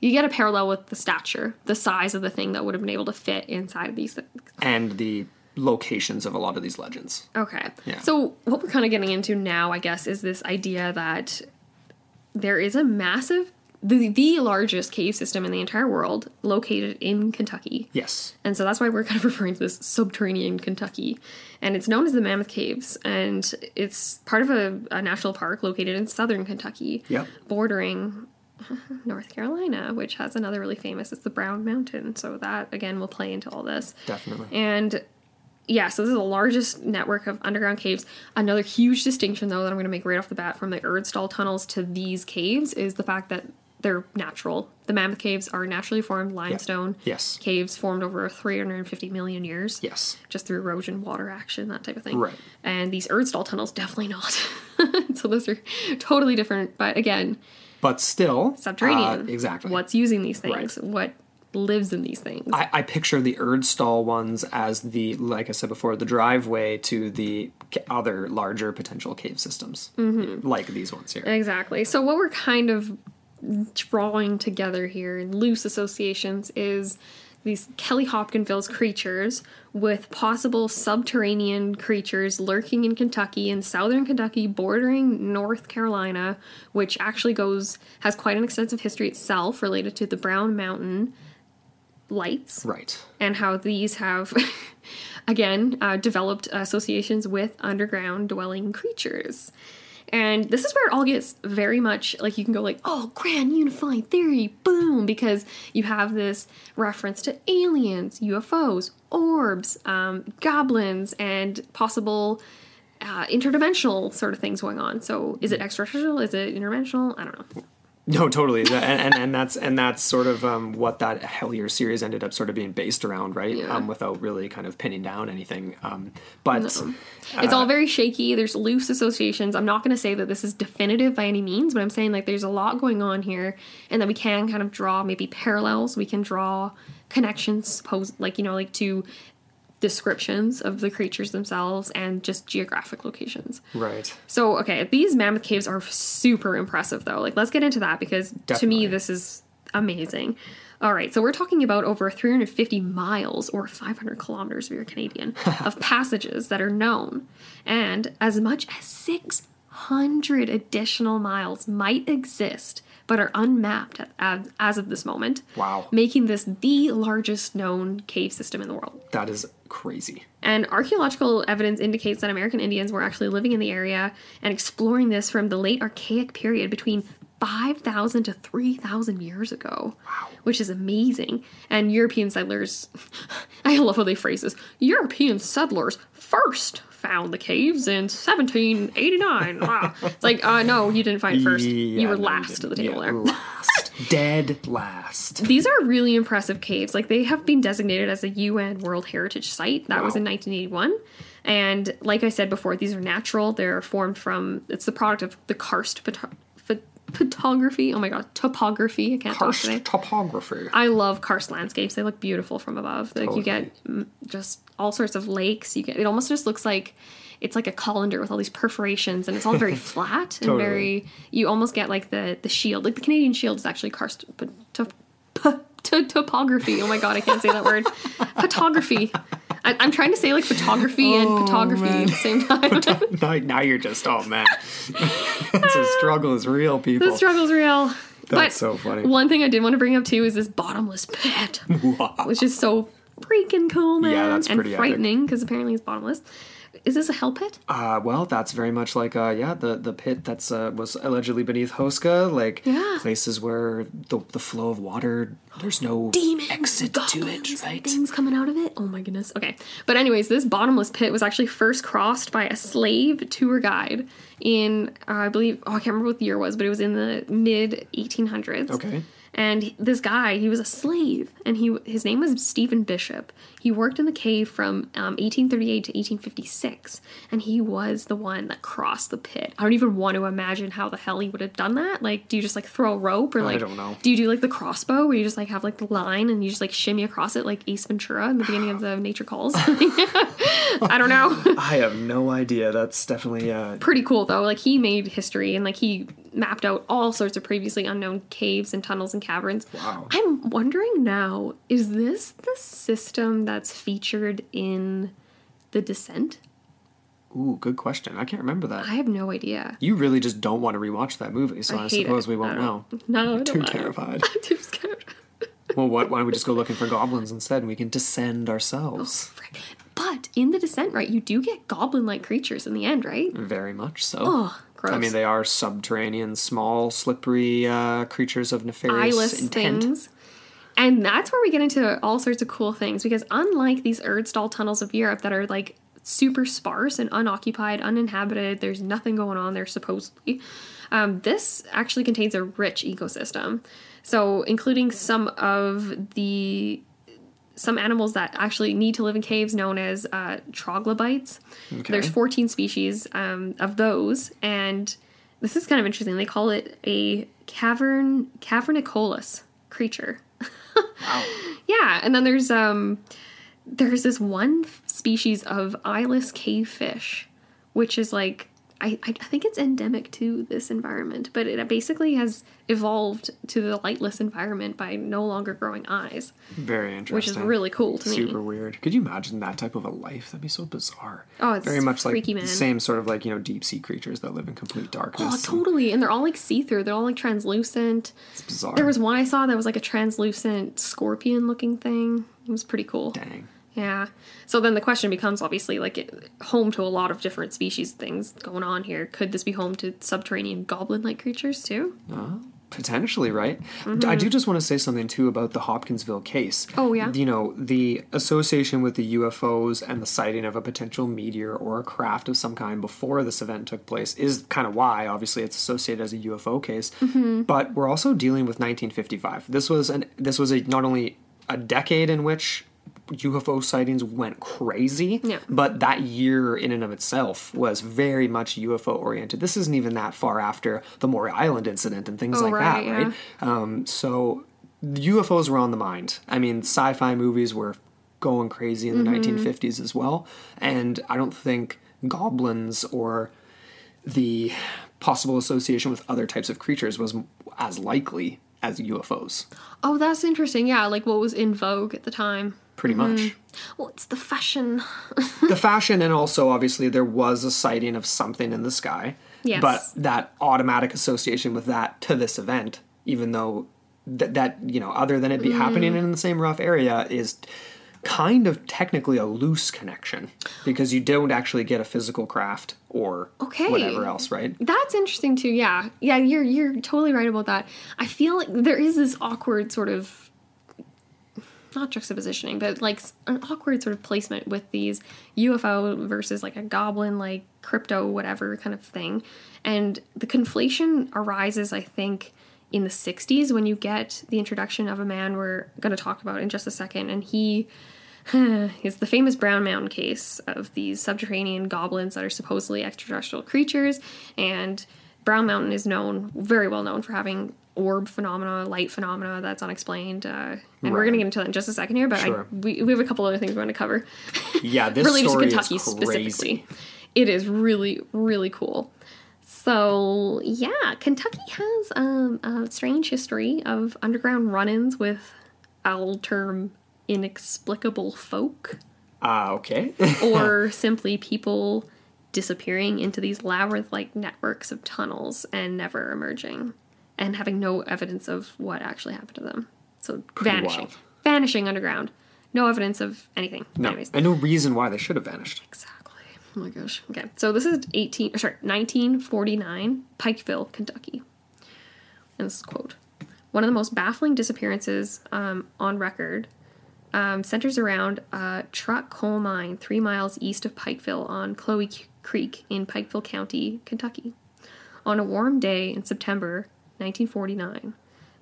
you get a parallel with the stature, the size of the thing that would have been able to fit inside of these things. and the locations of a lot of these legends Okay. Yeah. So what we're kind of getting into now, I guess, is this idea that there is a massive, the, the largest cave system in the entire world located in Kentucky. yes And so that's why we're kind of referring to this subterranean Kentucky. And it's known as the Mammoth Caves. And it's part of a, a national park located in southern Kentucky, Yep. bordering North Carolina, which has another really famous, it's the Brown Mountain. So that, again, will play into all this. definitely And yeah, so this is the largest network of underground caves. Another huge distinction, though, that I'm going to make right off the bat from the Erdstall tunnels to these caves is the fact that they're natural. The Mammoth Caves are naturally formed limestone Yes. caves formed over 350 million years. yes Just through erosion, water action, that type of thing. Right. And these Erdstall tunnels, definitely not. so those are totally different. But again, but still subterranean. uh, exactly What's using these things? Right. What lives in these things? I, I picture the Erdstall ones as the, like I said before, the driveway to the other larger potential cave systems, Mm-hmm. like these ones here. Exactly. So what we're kind of drawing together here in loose associations is these Kelly Hopkinsville's creatures with possible subterranean creatures lurking in Kentucky and southern Kentucky bordering North Carolina, which actually goes has quite an extensive history itself related to the Brown Mountain lights. Right. and how these have again uh, developed associations with underground dwelling creatures. And this is where it all gets very much like you can go like oh grand unifying theory boom because you have this reference to aliens ufos orbs um, goblins and possible uh, interdimensional sort of things going on. So is it extraterrestrial? Is it interdimensional? I don't know No, totally, and, and and that's and that's sort of um, what that Hellier series ended up sort of being based around, right? Yeah. Um, without really kind of pinning down anything. Um, but it's all very shaky. There's loose associations. I'm not going to say that this is definitive by any means, but I'm saying like there's a lot going on here, and that we can kind of draw maybe parallels. We can draw connections, suppose like you know, like to descriptions of the creatures themselves and just geographic locations. right, So okay, these mammoth caves are super impressive though. Like let's get into that because to me this is amazing. All right, so we're talking about over 350 miles or 500 kilometers if you're Canadian of passages that are known, and as much as 600 additional miles might exist but are unmapped as, as of this moment. Wow. Making this the largest known cave system in the world. that is crazy. And archaeological evidence indicates that American Indians were actually living in the area and exploring this from the late Archaic period between 5,000 to 3,000 years ago. Wow. Which is amazing. And European settlers, I love how they phrase this European settlers first found the caves in 1789. Wow. It's like, uh, no, you didn't find first. Yeah, you were no, last at the table Yeah, there. Last, dead last. These are really impressive caves. Like they have been designated as a UN World Heritage Site. That was in 1981. And like I said before, these are natural. They're formed from. It's the product of the karst photography. Oh my god, topography. I can't talk today. topography. I love karst landscapes. They look beautiful from above. Like you get just all sorts of lakes. You get it almost just looks like it's like a colander with all these perforations, and it's all very flat and very. You almost get like the the shield. Like the Canadian shield is actually karst top- p- to- topography. Oh my god, I can't say that word. Photography. I, I'm trying to say like photography and oh, photography at the same time. now, now you're just oh man, it's a struggle is real, people. the struggle is real. That's so funny. One thing I did want to bring up too is this bottomless pit, which is so freaking cool, man, Yeah, that's and pretty frightening because apparently it's bottomless. Is this a hell pit? Uh, well, that's very much like uh, yeah, the the pit that's uh, was allegedly beneath Houska, like Yeah. places where the the flow of water, there's no Demons, exit to it, right? Things coming out of it. Oh my goodness. Okay, but anyways, this bottomless pit was actually first crossed by a slave tour guide in uh, I believe oh I can't remember what the year was, but it was in the mid 1800s. Okay. And this guy, he was a slave, and he his name was Stephen Bishop. He worked in the cave from um, 1838 to 1856, and he was the one that crossed the pit. I don't even want to imagine how the hell he would have done that. Like, do you just like throw a rope, or like, don't know. do you do like the crossbow, where you just like have like the line and you just like shimmy across it like Ace Ventura in the beginning of the Nature Calls? I don't know. I have no idea. That's definitely uh, Pretty cool though. Like he made history and like he mapped out all sorts of previously unknown caves and tunnels and caverns. Wow. I'm wondering now, is this the system that's featured in The Descent? ooh, good question. I can't remember that. I have no idea. you really just don't want to rewatch that movie, so I, hate suppose it. we won't know. No, I don't Too terrified. I'm too scared. well, what? Why don't we just go looking for goblins instead, and we can descend ourselves? Oh, frick. But in The Descent, right, you do get goblin-like creatures in the end, right? Very much so. Oh, gross. I mean, they are subterranean, small, slippery uh, creatures of nefarious eyeless intent. things. And that's where we get into all sorts of cool things because unlike these Erdstall tunnels of Europe that are like super sparse and unoccupied, uninhabited, there's nothing going on there supposedly. Um, this actually contains a rich ecosystem. So, including some of the some animals that actually need to live in caves known as uh, troglobites. There's 14 species um, of those, and this is kind of interesting. They call it a cavern cavernicolous creature. wow. Yeah, and then there's um there's this one species of eyeless cave fish, which is like I, I think it's endemic to this environment, but it basically has evolved to the lightless environment by no longer growing eyes, Very interesting. which is really cool to Super me. weird. Could you imagine that type of a life? That'd be so bizarre. Oh, it's very much like freaky, the man. same sort of like you know deep sea creatures that live in complete darkness. Oh, and totally. And they're all like see through. They're all like translucent. It's bizarre. There was one I saw that was like a translucent scorpion looking thing. It was pretty cool. dang. Yeah. So then the question becomes obviously like it, home to a lot of different species things going on here. Could this be home to subterranean goblin like creatures too? Potentially, right? I do just want to say something too about the Hopkinsville case. Mm-hmm. Oh, yeah? You know, the association with the UFOs and the sighting of a potential meteor or a craft of some kind before this event took place is kind of why, obviously, it's associated as a UFO case. Mm-hmm. But we're also dealing with 1955. This was an this was a not only a decade in which UFO sightings went crazy, Yeah. but that year in and of itself was very much UFO oriented. This isn't even that far after the Maury Island incident and things Oh, like right, that, yeah. right? Um, so UFOs were on the mind. I mean, sci-fi movies were going crazy in the Mm-hmm. 1950s as well, and I don't think goblins or the possible association with other types of creatures was as likely as UFOs. Oh, that's interesting. Yeah, like what was in vogue at the time. Pretty Mm-hmm. much. Well, it's the fashion. the fashion and also obviously there was a sighting of something in the sky Yes. but that automatic association with that to this event even though th- that you know other than it be Mm. happening in the same rough area is kind of technically a loose connection because you don't actually get a physical craft or Okay. whatever else right That's interesting too. Yeah, yeah, you're you're totally right about that. I feel like there is this awkward sort of not juxtapositioning, but like an awkward sort of placement with these UFO versus like a goblin, like crypto, whatever kind of thing. And the conflation arises, I think, in the 60s when you get the introduction of a man we're going to talk about in just a second. And he is the famous Brown Mountain case of these subterranean goblins that are supposedly extraterrestrial creatures. And Brown Mountain is known, very well known, for having orb phenomena, light phenomena that's unexplained. Uh, and we're going to get into that in just a second here, but Sure. I, we, we have a couple other things we want to cover yeah this related story to Kentucky is specifically. It is really, really cool. So yeah, Kentucky has um, a strange history of underground run-ins with, I'll term, inexplicable folk, ah okay or simply people disappearing into these labyrinth-like networks of tunnels and never emerging, and having no evidence of what actually happened to them. So vanishing, wild. vanishing underground, no evidence of anything. no Anyways. and no reason why they should have vanished Exactly. Oh my gosh. Okay. So this is 18 or sorry, 1949, Pikeville, Kentucky. And this quote. One of the most baffling disappearances um, on record um, centers around a truck coal mine three miles east of Pikeville on Chloe C- Creek in Pikeville County, Kentucky. On a warm day in September 1949,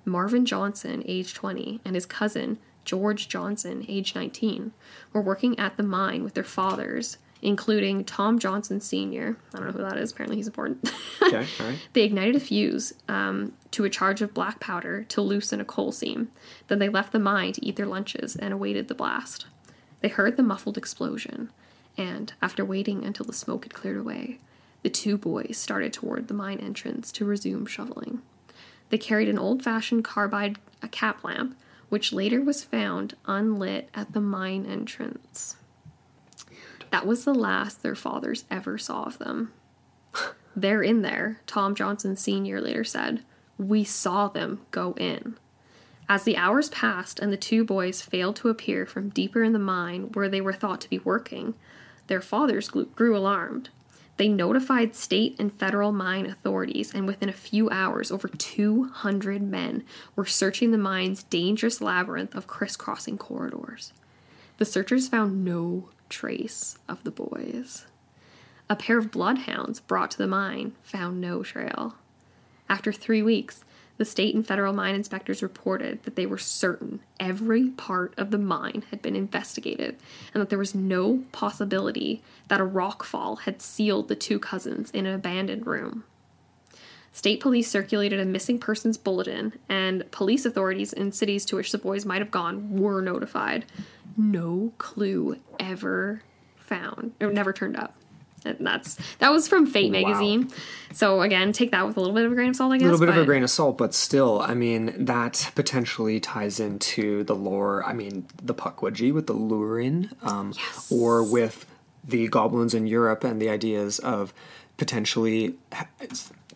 Marvin Johnson, age 20, and his cousin, George Johnson, age 19, were working at the mine with their fathers, including Tom Johnson Sr. I don't know who that is, apparently he's important. okay all right They ignited a fuse um, to a charge of black powder to loosen a coal seam. Then they left the mine to eat their lunches and awaited the blast. They heard the muffled explosion, and after waiting until the smoke had cleared away, the two boys started toward the mine entrance to resume shoveling. They carried an old fashioned carbide cap lamp, which later was found unlit at the mine entrance. That was the last their fathers ever saw of them. They're in there, Tom Johnson Sr. later said. We saw them go in. As the hours passed and the two boys failed to appear from deeper in the mine where they were thought to be working, their fathers grew alarmed. They notified state and federal mine authorities, and within a few hours, over 200 men were searching the mine's dangerous labyrinth of crisscrossing corridors. The searchers found no trace of the boys. A pair of bloodhounds brought to the mine found no trail. After three weeks, the state and federal mine inspectors reported that they were certain every part of the mine had been investigated and that there was no possibility that a rock fall had sealed the two cousins in an abandoned room. State police circulated a missing persons bulletin, and police authorities in cities to which the boys might have gone were notified. No clue ever found, or never turned up. And that's that was from Fate Wow. magazine. So again, take that with a little bit of a grain of salt, I guess. a little bit of a grain of salt, but still, I mean, that potentially ties into the lore. I mean, the Pukwudgie with the Lurin, um, or with the goblins in Europe and the ideas of potentially,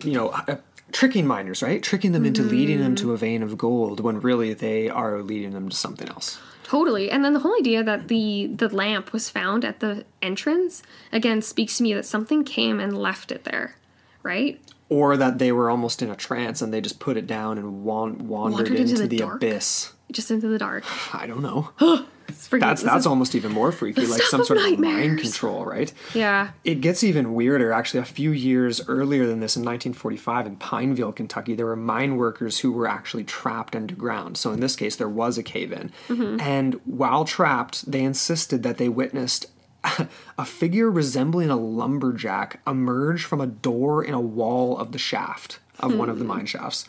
you know, uh, tricking miners, right? Tricking them into leading them to a vein of gold when really they are leading them to something else. Totally. And then the whole idea that the the lamp was found at the entrance again speaks to me that something came and left it there, right? Or that they were almost in a trance and they just put it down and wan- wandered, Wandered into into, the the, abyss. Just into the dark. I don't know. That's that's almost even more freaky, like some of sort of mind control, right? Yeah. It gets even weirder. Actually, a few years earlier than this, in 1945, in Pineville, Kentucky, there were mine workers who were actually trapped underground. So in this case, there was a cave-in, Mm-hmm. and while trapped, they insisted that they witnessed a figure resembling a lumberjack emerge from a door in a wall of the shaft of one of the mine shafts.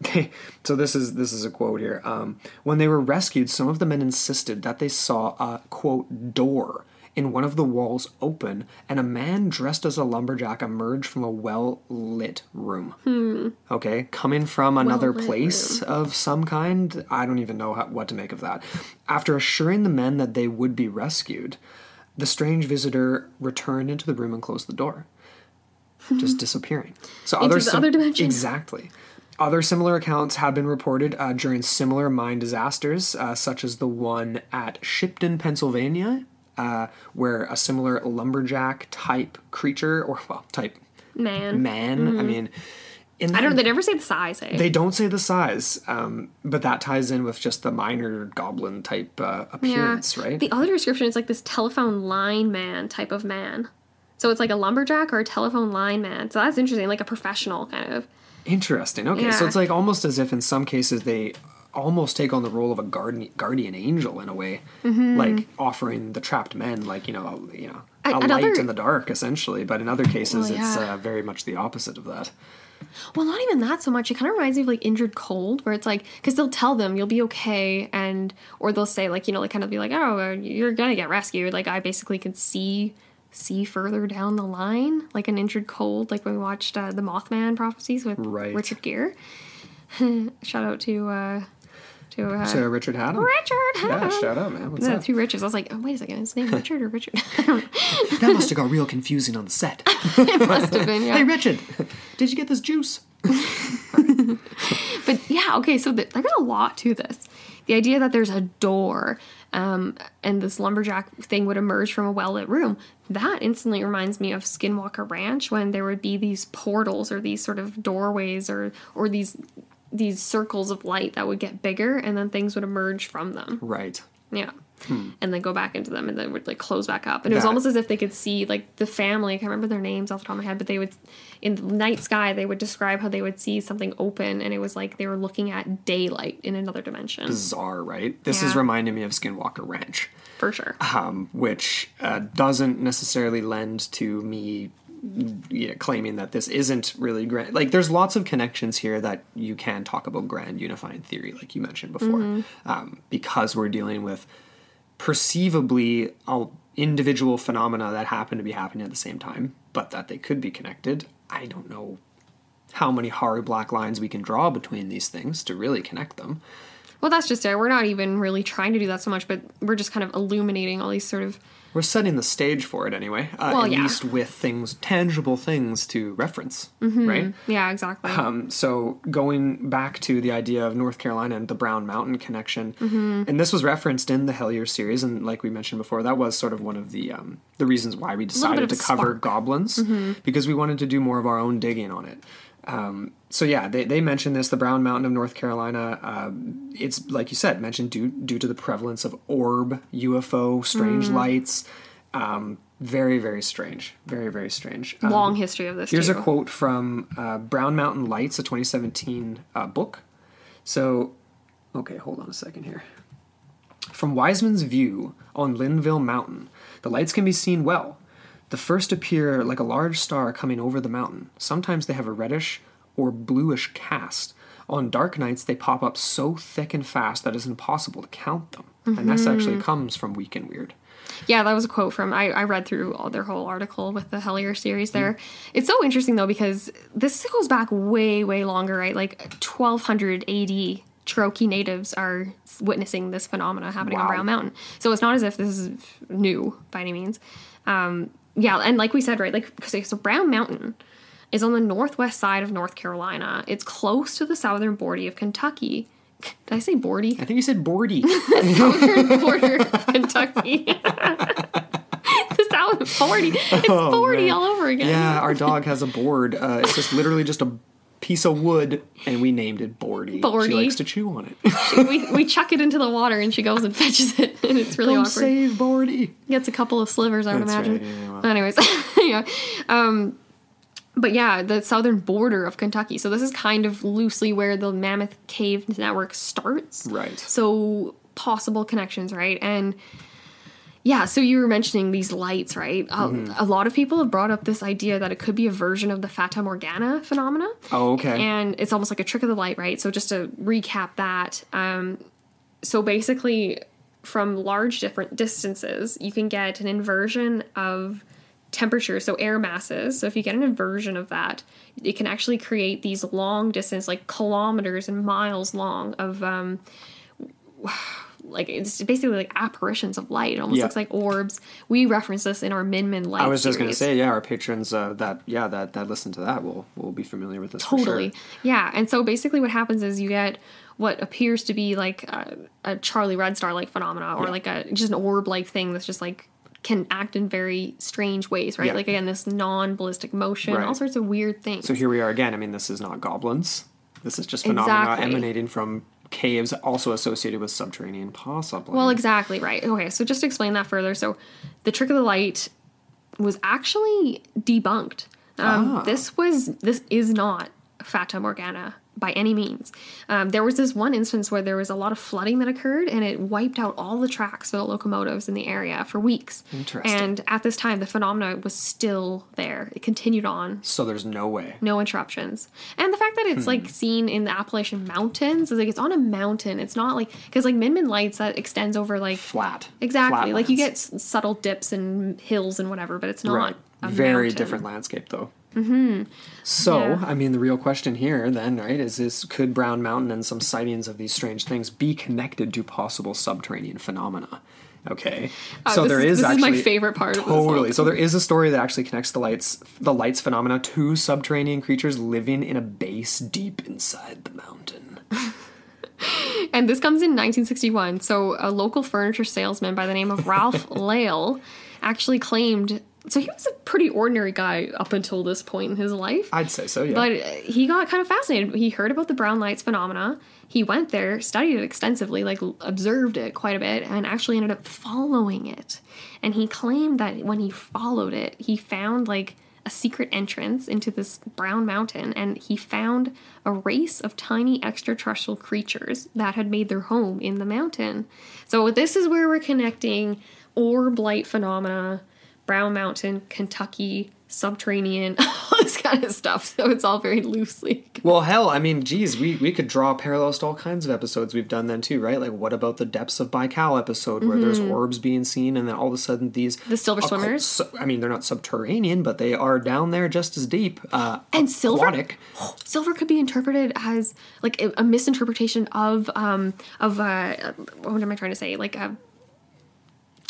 They, so this is this is a quote here. Um, when they were rescued, some of the men insisted that they saw a quote door in one of the walls open, and a man dressed as a lumberjack emerge from a well lit room. Okay, coming from another Well-lit place of some kind. I don't even know how, what to make of that. After assuring the men that they would be rescued, the strange visitor returned into the room and closed the door, just disappearing. So Into other the other dimension. exactly. Other similar accounts have been reported uh, during similar mine disasters, uh, such as the one at Shipton, Pennsylvania, uh, where a similar lumberjack type creature, or well, type Man. man. I mean, in Mm-hmm. I don't know, they never say the size, eh? they don't say the size, um, but that ties in with just the minor goblin type uh, appearance, right? The other description is like this telephone line man type of man. So it's like a lumberjack or a telephone line man. So that's interesting, like a professional kind of. Interesting. Okay, so it's like almost as if in some cases they almost take on the role of a guardian guardian angel in a way, like offering the trapped men like you know a, you know a Mm-hmm. Light in the dark essentially. But in other cases, Well, it's yeah. uh, very much the opposite of that. Well, not even that so much. It kind of reminds me of like Indrid Cold, where it's like because they'll tell them you'll be okay, and or they'll say like you know like kind of be like oh uh, you're gonna get rescued. Like I basically could see see further down the line, like an Indrid Cold, like when we watched uh, the Mothman prophecies with Right. Richard Gere. Shout out to uh to uh, So Richard Haddam. Richard. Yeah, Haddam. shout out, man. What's No, up? two Richards. I was like, oh wait a second, is his name Richard or Richard? That must have got real confusing on the set. it must have been. Yeah. hey, Richard, did you get this juice? But yeah, okay, so th- there's a lot to this. The idea that there's a door um, and this lumberjack thing would emerge from a well lit room, that instantly reminds me of Skinwalker Ranch when there would be these portals or these sort of doorways or, or these these circles of light that would get bigger and then things would emerge from them. Right. Yeah. And then go back into them and then would like close back up. And it was That- almost as if they could see like the family, I can't remember their names off the top of my head, but they would in the night sky they would describe how they would see something open and it was like they were looking at daylight in another dimension. Bizarre, right? This is reminding me of Skinwalker Ranch. For sure. um, which uh, doesn't necessarily lend to me yeah, claiming that this isn't really grand. Like, there's lots of connections here that you can talk about grand unifying theory, like you mentioned before, um, because we're dealing with perceivably all individual phenomena that happen to be happening at the same time, but that they could be connected. I don't know how many hard black lines we can draw between these things to really connect them. Well, that's just it. We're not even really trying to do that so much, but we're just kind of illuminating all these sort of We're setting the stage for it anyway, uh, Well, at yeah. least with things, tangible things to reference, Mm-hmm. right? yeah, exactly. Um, so going back to the idea of North Carolina and the Brown Mountain connection, Mm-hmm. and this was referenced in the Hellier series, and like we mentioned before, that was sort of one of the um, the reasons why we decided to cover spark. Mm-hmm. goblins because we wanted to do more of our own digging on it. Um, so yeah, they, they mentioned this, the Brown Mountain of North Carolina. Um, it's like you said, mentioned due due to the prevalence of orb, UFO, strange Mm. lights. Um, very very strange, very very strange. Um, Long history of this. Here's too. a quote from uh, Brown Mountain Lights, a 2017 uh, book. So, okay, hold on a second here. From Wiseman's view on Linville Mountain, the lights can be seen well. The first appear like a large star coming over the mountain. Sometimes they have a reddish or bluish cast. On dark nights, they pop up so thick and fast that it's impossible to count them. And this actually comes from Week in Weird. Yeah, that was a quote from. I, I read through all their whole article with the Hellier series there. It's so interesting though because this goes back way way longer, right? Like 1200 AD. Cherokee natives are witnessing this phenomena happening on Brown Mountain. So it's not as if this is new by any means. Um, yeah, and like we said, right, like because so Brown Mountain is on the northwest side of North Carolina. It's close to the southern border of Kentucky. Did I say bordy? I think you said Bordy. southern border of Kentucky. the south 40. It's 40 Oh, man. all over again. yeah, our dog has a board. Uh, it's just literally just a piece of wood, and we named it Bordy. Bordy. She likes to chew on it. we, we chuck it into the water and she goes and fetches it. And it's really Come awkward. save Bordy. Gets a couple of slivers, I would That's imagine. right, yeah, well. Anyways, yeah. Um, but yeah, the southern border of Kentucky. So this is kind of loosely where the Mammoth Cave network starts. Right. So possible connections, right? And yeah, so you were mentioning these lights, right? A- Mm-hmm. A, lot of people have brought up this idea that it could be a version of the Fata Morgana phenomena. Oh, okay. And it's almost like a trick of the light, right? So just to recap that, um, so basically, from large different distances, you can get an inversion of temperature, so air masses. So if you get an inversion of that, it can actually create these long distance, like kilometers and miles long of. Um, like it's basically like apparitions of light. It almost Yeah. looks like orbs. We reference this in our Min Min light. I was just gonna say, yeah, our patrons uh, that yeah that that listen to that will will be familiar with this. for sure. Totally. Yeah. And so basically, what happens is you get what appears to be like a, a Charlie Red Star like phenomena, or Yeah. like a just an orb like thing that's just like can act in very strange ways, right? Yeah. Like again, this non ballistic motion, Right. all sorts of weird things. So here we are again. I mean, this is not goblins. This is just phenomena Exactly. emanating from caves, also associated with subterranean possibly. Well, exactly right. Okay, so just to explain that further, so the trick of the light was actually debunked. Um, Ah. This was this is not Fata Morgana by any means. Um, there was this one instance where there was a lot of flooding that occurred, and it wiped out all the tracks for the locomotives in the area for weeks. Interesting. And at this time, the phenomena was still there. It continued on so there's no way. no interruptions and the fact that it's Hmm. like seen in the appalachian mountains is like it's on a mountain it's not like because like min min lights that extends over like Flat. exactly like you get s- subtle dips and hills and whatever but it's not Right. a Very mountain. different landscape, though. Mm-hmm. So, Yeah. I mean, the real question here, then, right, is this: Could Brown Mountain and some sightings of these strange things be connected to possible subterranean phenomena? Okay, Uh, so there is- is this is my favorite part of this whole Totally. So there is a story that actually connects the lights, the lights phenomena, to subterranean creatures living in a base deep inside the mountain. and this comes in 1961 so a local furniture salesman by the name of ralph Lael actually claimed so he was a pretty ordinary guy up until this point in his life I'd say so. Yeah. But he got kind of fascinated. He heard about the brown lights phenomena. He went there, studied it extensively, like observed it quite a bit, and actually ended up following it. And he claimed that when he followed it, he found like a secret entrance into this brown mountain, and he found a race of tiny extraterrestrial creatures that had made their home in the mountain. So this is where we're connecting orb light phenomena, Brown Mountain, Kentucky, subterranean, all this kind of stuff. So it's all very loosely. Well, hell, I mean, geez, we, we could draw parallels to all kinds of episodes we've done then too, right? Like, what about the depths of Baikal episode where there's orbs being seen, and then all of a sudden these Mm-hmm. The silver occult- swimmers? su- I mean, they're not subterranean, but they are down there just as deep. Uh, And silver, aquatic. silver could be interpreted as like a, a misinterpretation of um of uh what am I trying to say? Like a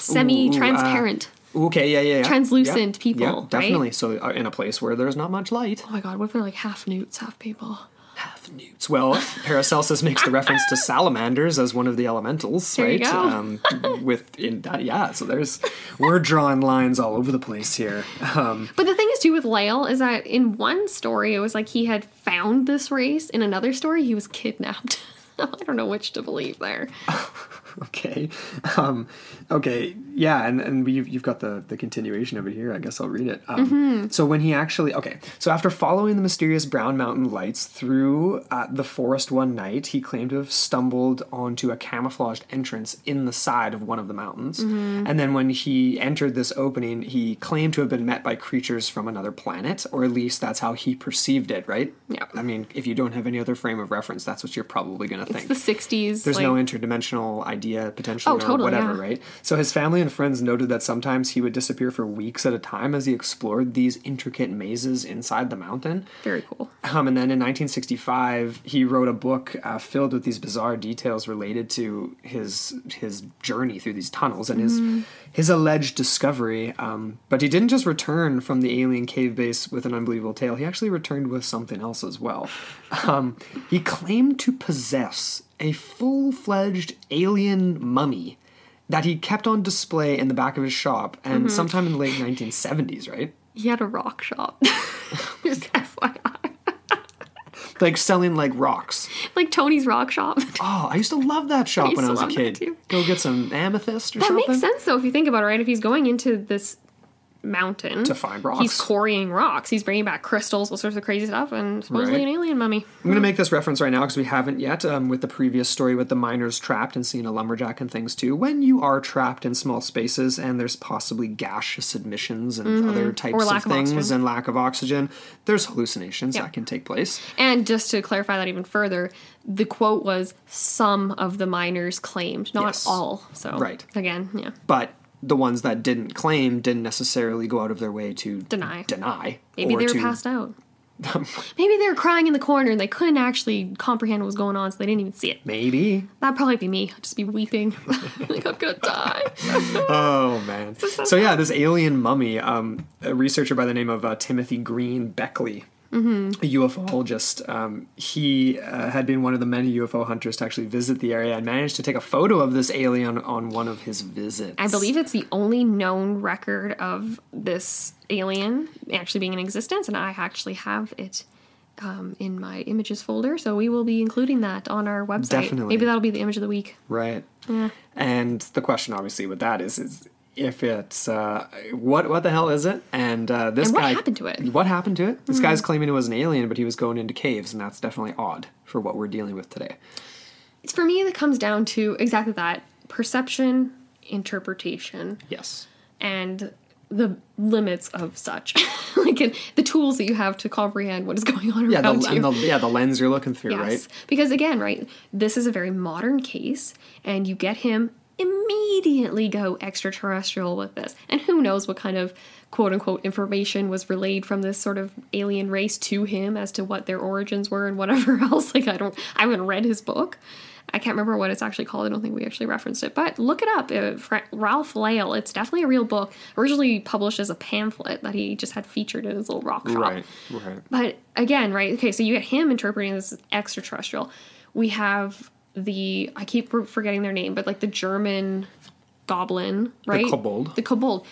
semi-transparent. Okay, yeah, yeah, yeah. Translucent Yeah, people, yeah, right? definitely. So, uh, in a place where there's not much light, oh my god, what if they're like half newts, half people? half newts. Well, Paracelsus makes the reference to salamanders as one of the elementals, There you right? go. Um, with in that, yeah. So there's we're drawing lines all over the place here. Um, But the thing is too with Lyle is that in one story it was like he had found this race. In another story he was kidnapped. I don't know which to believe there. okay, um, okay, yeah, and and you've you've got the the continuation of it here. I guess I'll read it. Um, Mm-hmm. So when he actually okay, so after following the mysterious Brown Mountain lights through uh, the forest one night, he claimed to have stumbled onto a camouflaged entrance in the side of one of the mountains. Mm-hmm. And then when he entered this opening, he claimed to have been met by creatures from another planet, or at least that's how he perceived it. Right? Yeah. I mean, if you don't have any other frame of reference, that's what you're probably going to It's think. the 60s. There's like, no interdimensional idea potentially Oh, or totally, whatever, yeah. right? So his family and friends noted that sometimes he would disappear for weeks at a time as he explored these intricate mazes inside the mountain. Very cool. Um, and then in 1965, he wrote a book uh, filled with these bizarre details related to his his journey through these tunnels and his his alleged discovery. Um, but he didn't just return from the alien cave base with an unbelievable tale. He actually returned with something else as well. Um, he claimed to possess a full fledged alien mummy. That he kept on display in the back of his shop, and mm-hmm. sometime in the late 1970s, right? He had a rock shop. Just FYI. Like selling like rocks. Like Tony's rock shop. Oh, I used to love that shop used when I was a kid. Go get some amethyst or That something. That makes sense though if you think about it, right? If he's going into this mountain To find rocks. he's quarrying rocks. He's bringing back crystals, all sorts of crazy stuff, and supposedly Right. an alien mummy. I'm going to make this reference right now because we haven't yet um, with the previous story with the miners trapped and seeing a lumberjack and things too. When you are trapped in small spaces and there's possibly gaseous emissions and other types Mm-hmm. Or lack of of things oxygen. and lack of oxygen, there's hallucinations Yeah. that can take place. And just to clarify that even further, the quote was some of the miners claimed, not Yes. all. So Right. again, yeah. But the ones that didn't claim didn't necessarily go out of their way to Deny. Deny. Maybe they were to- passed out. Maybe they were crying in the corner and they couldn't actually comprehend what was going on, so they didn't even see it. Maybe. That'd probably be me. I'd just be weeping. like I'm gonna die. Oh man! So yeah, this alien mummy. Um, a researcher by the name of uh, Timothy Green Beckley, Mm-hmm. a UFOologist. Um, he uh, had been one of the many UFO hunters to actually visit the area and managed to take a photo of this alien on one of his visits. I believe it's the only known record of this alien actually being in existence, and I actually have it um, in my images folder. So we will be including that on our website. Definitely. Maybe that'll be the image of the week. Right. And the question, obviously, with that is, is if it's uh, what what the hell is it? And uh, this And what guy, happened to it? What happened to it? This guy's claiming it was an alien, but he was going into caves, and that's definitely odd for what we're dealing with today. It's for me that comes down to exactly that perception, interpretation, Yes. and the limits of such, like and the tools that you have to comprehend what is going on Yeah, around the, you. the yeah the lens you're looking through, Yes. right? Because again, right, this is a very modern case, and you get him immediately go extraterrestrial with this. And who knows what kind of quote unquote information was relayed from this sort of alien race to him as to what their origins were and whatever else. Like I don't I haven't read his book. I can't remember what it's actually called. I don't think we actually referenced it, but look it up. Uh, Ralph Lael. It's definitely a real book. Originally published as a pamphlet that he just had featured in his little rock shop. Right, right. But again, right? Okay, so you get him interpreting this as extraterrestrial. We have the I keep forgetting their name, but like the German goblin, right? The kobold. The kobold.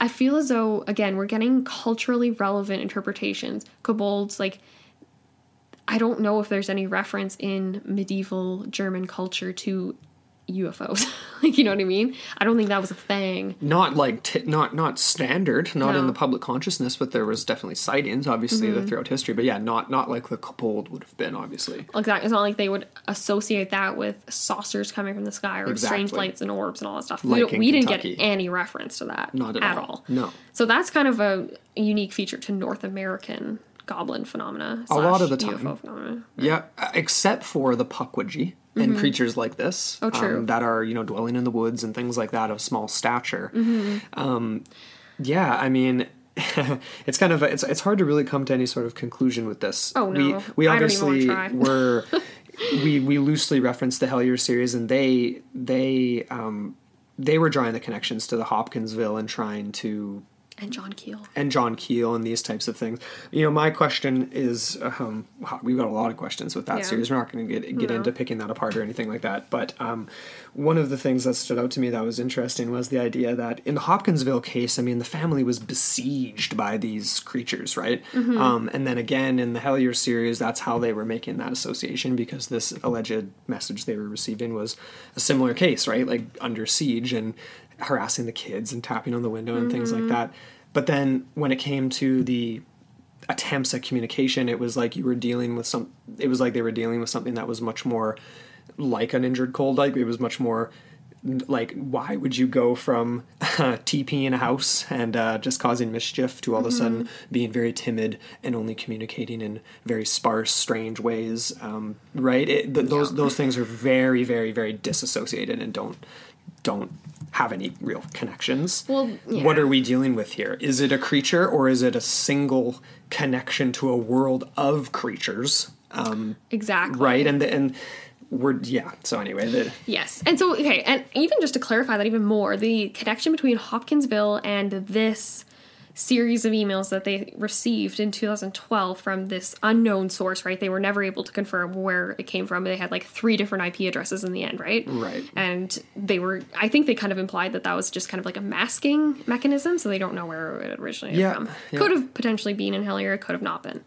I feel as though again we're getting culturally relevant interpretations. Kobolds, like I don't know if there's any reference in medieval German culture to UFOs. like you know what I mean? I don't think that was a thing. Not like t- not not standard, not in the public consciousness, but there was definitely sightings, obviously, Mm-hmm. throughout history. But yeah, not not like the kobold would have been, obviously. Like that, it's not like they would associate that with saucers coming from the sky or strange lights and orbs and all that stuff. Like we we didn't get any reference to that Not at all. all. No. So that's kind of a unique feature to North American goblin phenomena. A lot of the time. Yeah, except for the Pukwudgie and creatures like this. Mm-hmm. Oh, true. Um, that are, you know, dwelling in the woods and things like that of small stature. Mm-hmm. Um, yeah, I mean, it's kind of, it's, it's hard to really come to any sort of conclusion with this. Oh, We, no. we I don't even wanna obviously were, we, we loosely referenced the Hellier series and they, they, um, they were drawing the connections to the Hopkinsville and trying to And John Keel. and John Keel and these types of things. You know, my question is, um, wow, we've got a lot of questions with that Yeah. series. We're not going to get get No. into picking that apart or anything like that. But um, one of the things that stood out to me that was interesting was the idea that in the Hopkinsville case, I mean, the family was besieged by these creatures, right? Mm-hmm. Um, and then again in the Hellier series, that's how they were making that association because this alleged message they were receiving was a similar case, right? Like under siege and harassing the kids and tapping on the window and things Mm-hmm. like that. But then when it came to the attempts at communication, it was like you were dealing with some. It was like they were dealing with something that was much more like an Indrid Cold. Like it was much more like why would you go from TP in a house and uh, just causing mischief to all of a sudden being very timid and only communicating in very sparse, strange ways? Um, right? It, th- those Yeah. those things are very, very, very disassociated and don't don't have any real connections. Well, what are we dealing with here? Is it a creature or is it a single connection to a world of creatures? Um, Exactly. right? And the, and we're yeah. So anyway, the, Yes. And so, okay, and even just to clarify that even more, the connection between Hopkinsville and this series of emails that they received in 2012 from this unknown source, right? They were never able to confirm where it came from. They had like three different IP addresses in the end, right? Right. And they were, I think they kind of implied that that was just kind of like a masking mechanism, so they don't know where it originated Yeah, from. yeah. Could have potentially been in Hellier, could have not been.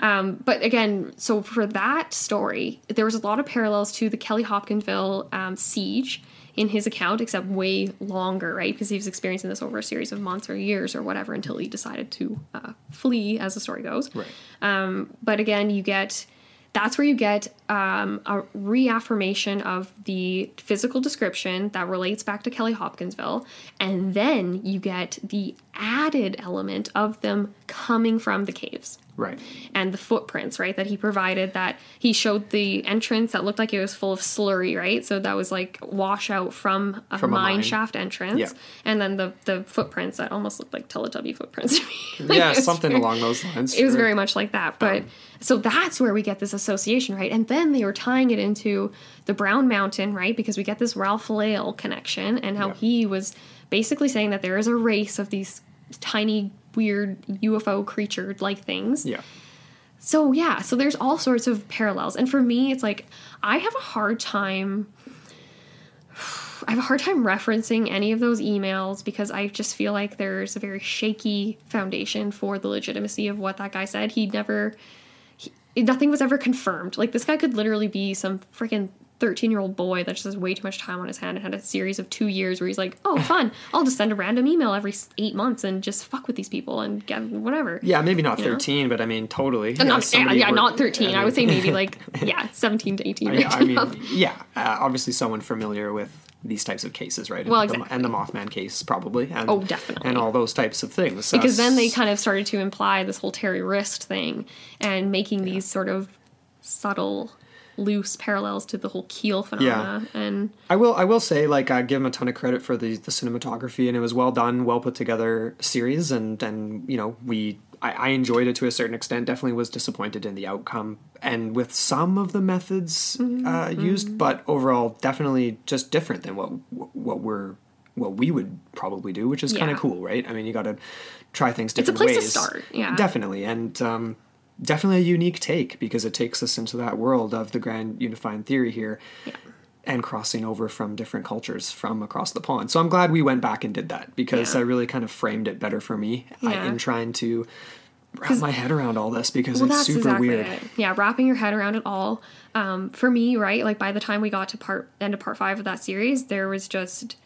Um, but again, so for that story, there was a lot of parallels to the Kelly Hopkinsville um, siege in his account, except way longer, right? Because he was experiencing this over a series of months or years or whatever until he decided to uh, flee, as the story goes. Right. Um, but again, you get that's where you get um, a reaffirmation of the physical description that relates back to Kelly Hopkinsville, and then you get the added element of them coming from the caves right. and the footprints, right? That he provided that he showed the entrance that looked like it was full of slurry, right? So that was like washout from a From a mine mine. shaft entrance. Yeah. And then the the footprints that almost looked like Teletubby footprints to me. Like, Yeah, something very- along those lines. It was very much like that. Um, but so that's where we get this association, right? And then they were tying it into the Brown Mountain, right? Because we get this Ralph Lael connection and how Yeah. he was basically saying that there is a race of these tiny weird UFO creature like things. Yeah. So yeah, so there's all sorts of parallels. And for me, it's like I have a hard time I have a hard time referencing any of those emails because I just feel like there's a very shaky foundation for the legitimacy of what that guy said. He never he, nothing was ever confirmed. Like this guy could literally be some freaking 13 year old boy that just has way too much time on his hand and had a series of two years where he's like, oh, fun. I'll just send a random email every eight months and just fuck with these people and get whatever. Yeah, maybe not You know? 13, but I mean, totally. Uh, not, yeah, yeah, were- not 13. I, mean- would say maybe like, yeah, 17 to 18. I, right? I mean, yeah, uh, obviously someone familiar with these types of cases, right? Well, and, exactly. the, and the Mothman case, probably. And, Oh, definitely. And all those types of things. because then they kind of started to imply this whole Terry wrist thing and making these sort of subtle, loose parallels to the whole keel phenomena. And I will. I will say, like, I give him a ton of credit for the the cinematography, and it was well done, well put together series, and and you know, we I, I enjoyed it to a certain extent. Definitely was disappointed in the outcome, and with some of the methods uh, used, but overall, definitely just different than what what we're what we would probably do, which is kind of cool, right? I mean, you got to try things different. It's a place to ways. start, yeah. definitely, and. um Definitely a unique take because it takes us into that world of the grand unifying theory here and crossing over from different cultures from across the pond. So I'm glad we went back and did that because Yeah. I really kind of framed it better for me I- Yeah. in trying to wrap my head around all this because well, it's super exactly weird. it. Yeah, wrapping your head around it all. Um, for me, right, like by the time we got to part end of part five of that series, there was just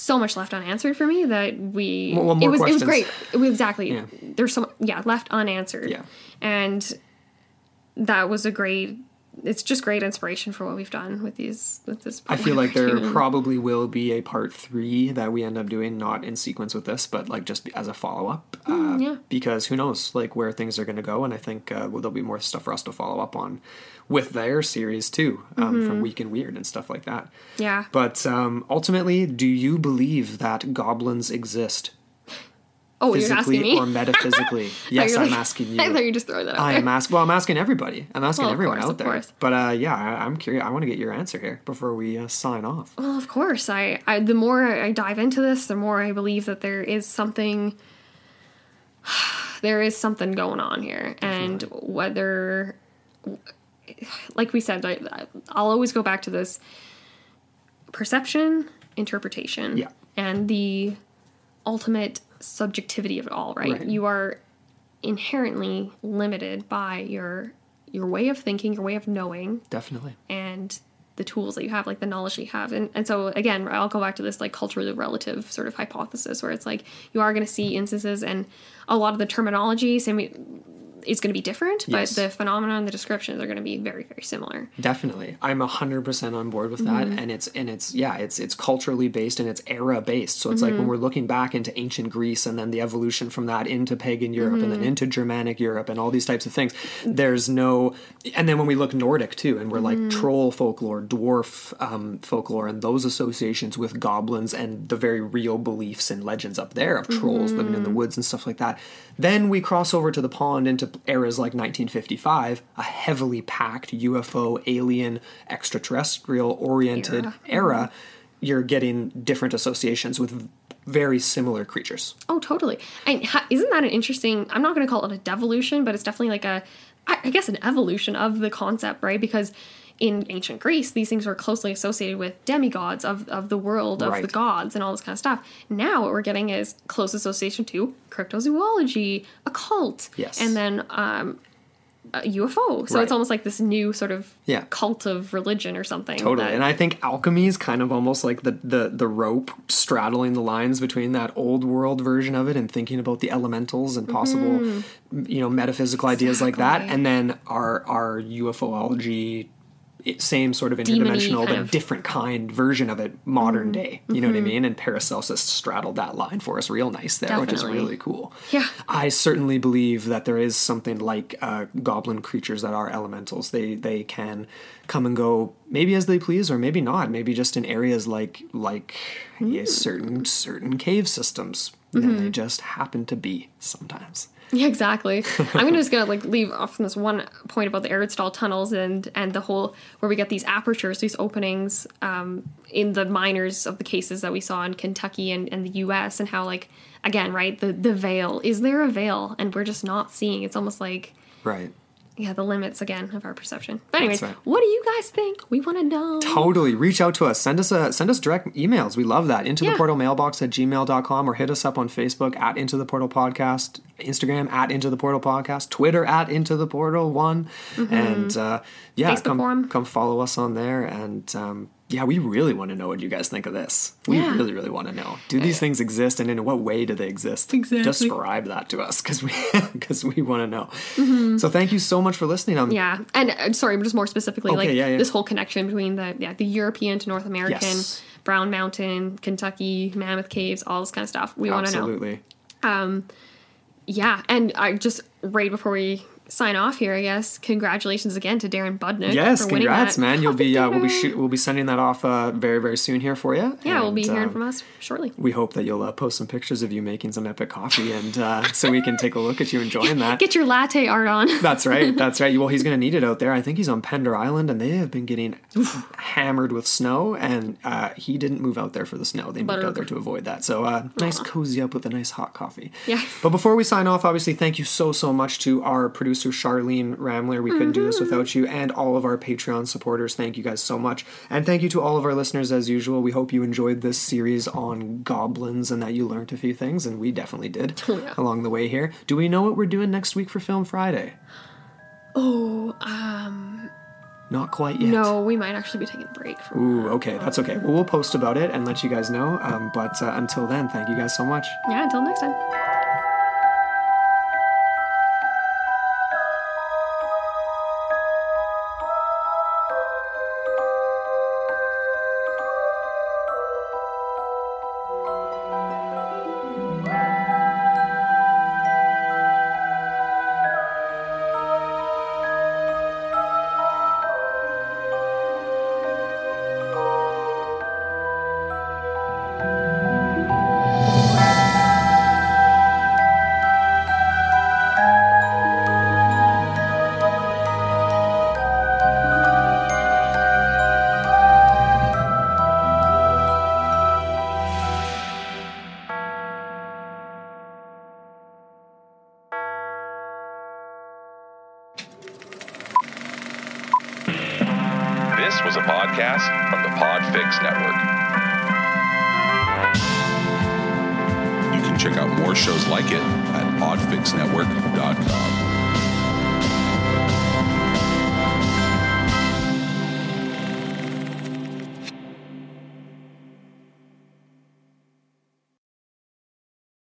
so much left unanswered for me that we Well, well, it more was it was great. It was exactly Yeah. there's so yeah left unanswered. Yeah. and that was a great. It's just great inspiration for what we've done with these with this. I feel like there probably will be a part three that we end up doing, not in sequence with this, but like just as a follow up. uh, Mm, yeah. Because who knows, like where things are going to go, and I think uh, well, there'll be more stuff for us to follow up on with their series too, um, Mm-hmm. from Week in Weird and stuff like that. Yeah. But um, ultimately, do you believe that goblins exist Oh, you're asking physically me. or metaphysically? yes, I'm like- asking you. I thought you just throw that out I there. am asking. Well, I'm asking everybody. I'm asking Well, everyone course, out of there. course. But uh, yeah, I, I'm curious. I want to get your answer here before we uh, sign off. Well, of course. I, I the more I dive into this, the more I believe that there is something there is something going on here. And whether like we said, I, I'll always go back to this perception, interpretation, Yeah. and the ultimate subjectivity of it all, right? Right. You are inherently limited by your your way of thinking, your way of knowing, Definitely. and the tools that you have, like the knowledge that you have. And, and so, again, I'll go back to this like culturally relative sort of hypothesis where it's like you are going to see instances and a lot of the terminology, same is going to be different, but the phenomena and the descriptions are going to be very, very similar. Definitely, I'm hundred percent on board with that, Mm-hmm. and it's and it's yeah, it's it's culturally based and it's era based. So it's like when Mm-hmm. we're looking back into ancient Greece and then the evolution from that into pagan Europe and Mm-hmm. then into Germanic Europe and all these types of things. There's no, and then when we look Nordic too, and we're Mm-hmm. like troll folklore, dwarf um, folklore, and those associations with goblins and the very real beliefs and legends up there of trolls living Mm-hmm. in the woods and stuff like that. Then we cross over to the pond into eras like 1955, a heavily packed UFO, alien, extraterrestrial oriented Era. era. You're getting different associations with very similar creatures. Oh, totally. And ha- isn't that an interesting? I'm not going to call it a devolution, but it's definitely like a, I I guess, an evolution of the concept, right? Because in ancient Greece, these things were closely associated with demigods of, of the world, of the gods, and all this kind of stuff. Now, what we're getting is close association to cryptozoology, occult, Yes. and then um, a UFO. So Right. it's almost like this new sort of Yeah. cult of religion or something. Totally. that- And I think alchemy is kind of almost like the, the, the rope straddling the lines between that old world version of it and thinking about the elementals and possible, m- you know, metaphysical ideas like that. And then our, our UFOlogy, same sort of interdimensional, but of- different kind version of it, modern day. You know what I mean? And Paracelsus straddled that line for us real nice there, which is really cool. Yeah. I certainly believe that there is something like uh, goblin creatures that are elementals. They they can come and go maybe as they please, or maybe not. Maybe just in areas like like yeah, certain certain cave systems. And they just happen to be sometimes. Yeah, exactly. I'm gonna just gonna like leave off from this one point about the Erdstall tunnels and and the whole where we get these apertures, these openings um, in the miners of the cases that we saw in Kentucky and, and the U.S. and how like again, right, the the veil is there a veil and we're just not seeing. It's almost like Right. Yeah, the limits again of our perception. But anyways, right. what do you guys think? We want to know. Totally. Reach out to us. Send us a send us direct emails. We love that. Into the portal mailbox at gmail.com or hit us up on Facebook at Into the Portal Podcast, Instagram at Into the Portal Podcast, Twitter at Into the Portal One. And uh, yeah, Mm-hmm. Facebook come come follow us on there. And um, yeah, we really want to know what you guys think of this. We Yeah. really, really want to know. Do these things exist and in what way do they exist? Exactly. Describe that to us because we because we want to know. So thank you so much for listening. Um, Mm-hmm. Yeah, and uh, sorry, just more specifically, Okay, like yeah, yeah. this whole connection between the yeah the European to North American, Yes. Brown Mountain, Kentucky, Mammoth Caves, all this kind of stuff. We want to know. Absolutely. Um, Yeah, and I just right before we sign off here, I guess congratulations again to Darren Budnick. Yes, for congrats, that man! You'll be uh, we'll be shoot, we'll be sending that off uh, very very soon here for you. Yeah, we'll be hearing um, from us shortly. We hope that you'll uh, post some pictures of you making some epic coffee, and uh, so we can take a look at you enjoying that. Get your latte art on. That's right. That's right. Well, he's going to need it out there. I think he's on Pender Island, and they have been getting hammered with snow, and uh, he didn't move out there for the snow. They moved Butter. out there to avoid that. So, uh, nice cozy up with a nice hot coffee. Yeah. But before we sign off, obviously, thank you so so much to our producer Charlene Ramler. We couldn't do this without you, and all of our Patreon supporters. Thank you guys so much, and thank you to all of our listeners as usual. We hope you enjoyed this series on goblins and that you learned a few things, and we definitely did yeah. along the way here. Do we know what we're doing next week for Film Friday? Oh, um, Not quite yet. no, we might actually be taking a break. From, Ooh, okay, that's okay. Well, we'll post about it and let you guys know. Um, but uh, until then, thank you guys so much. yeah, until next time.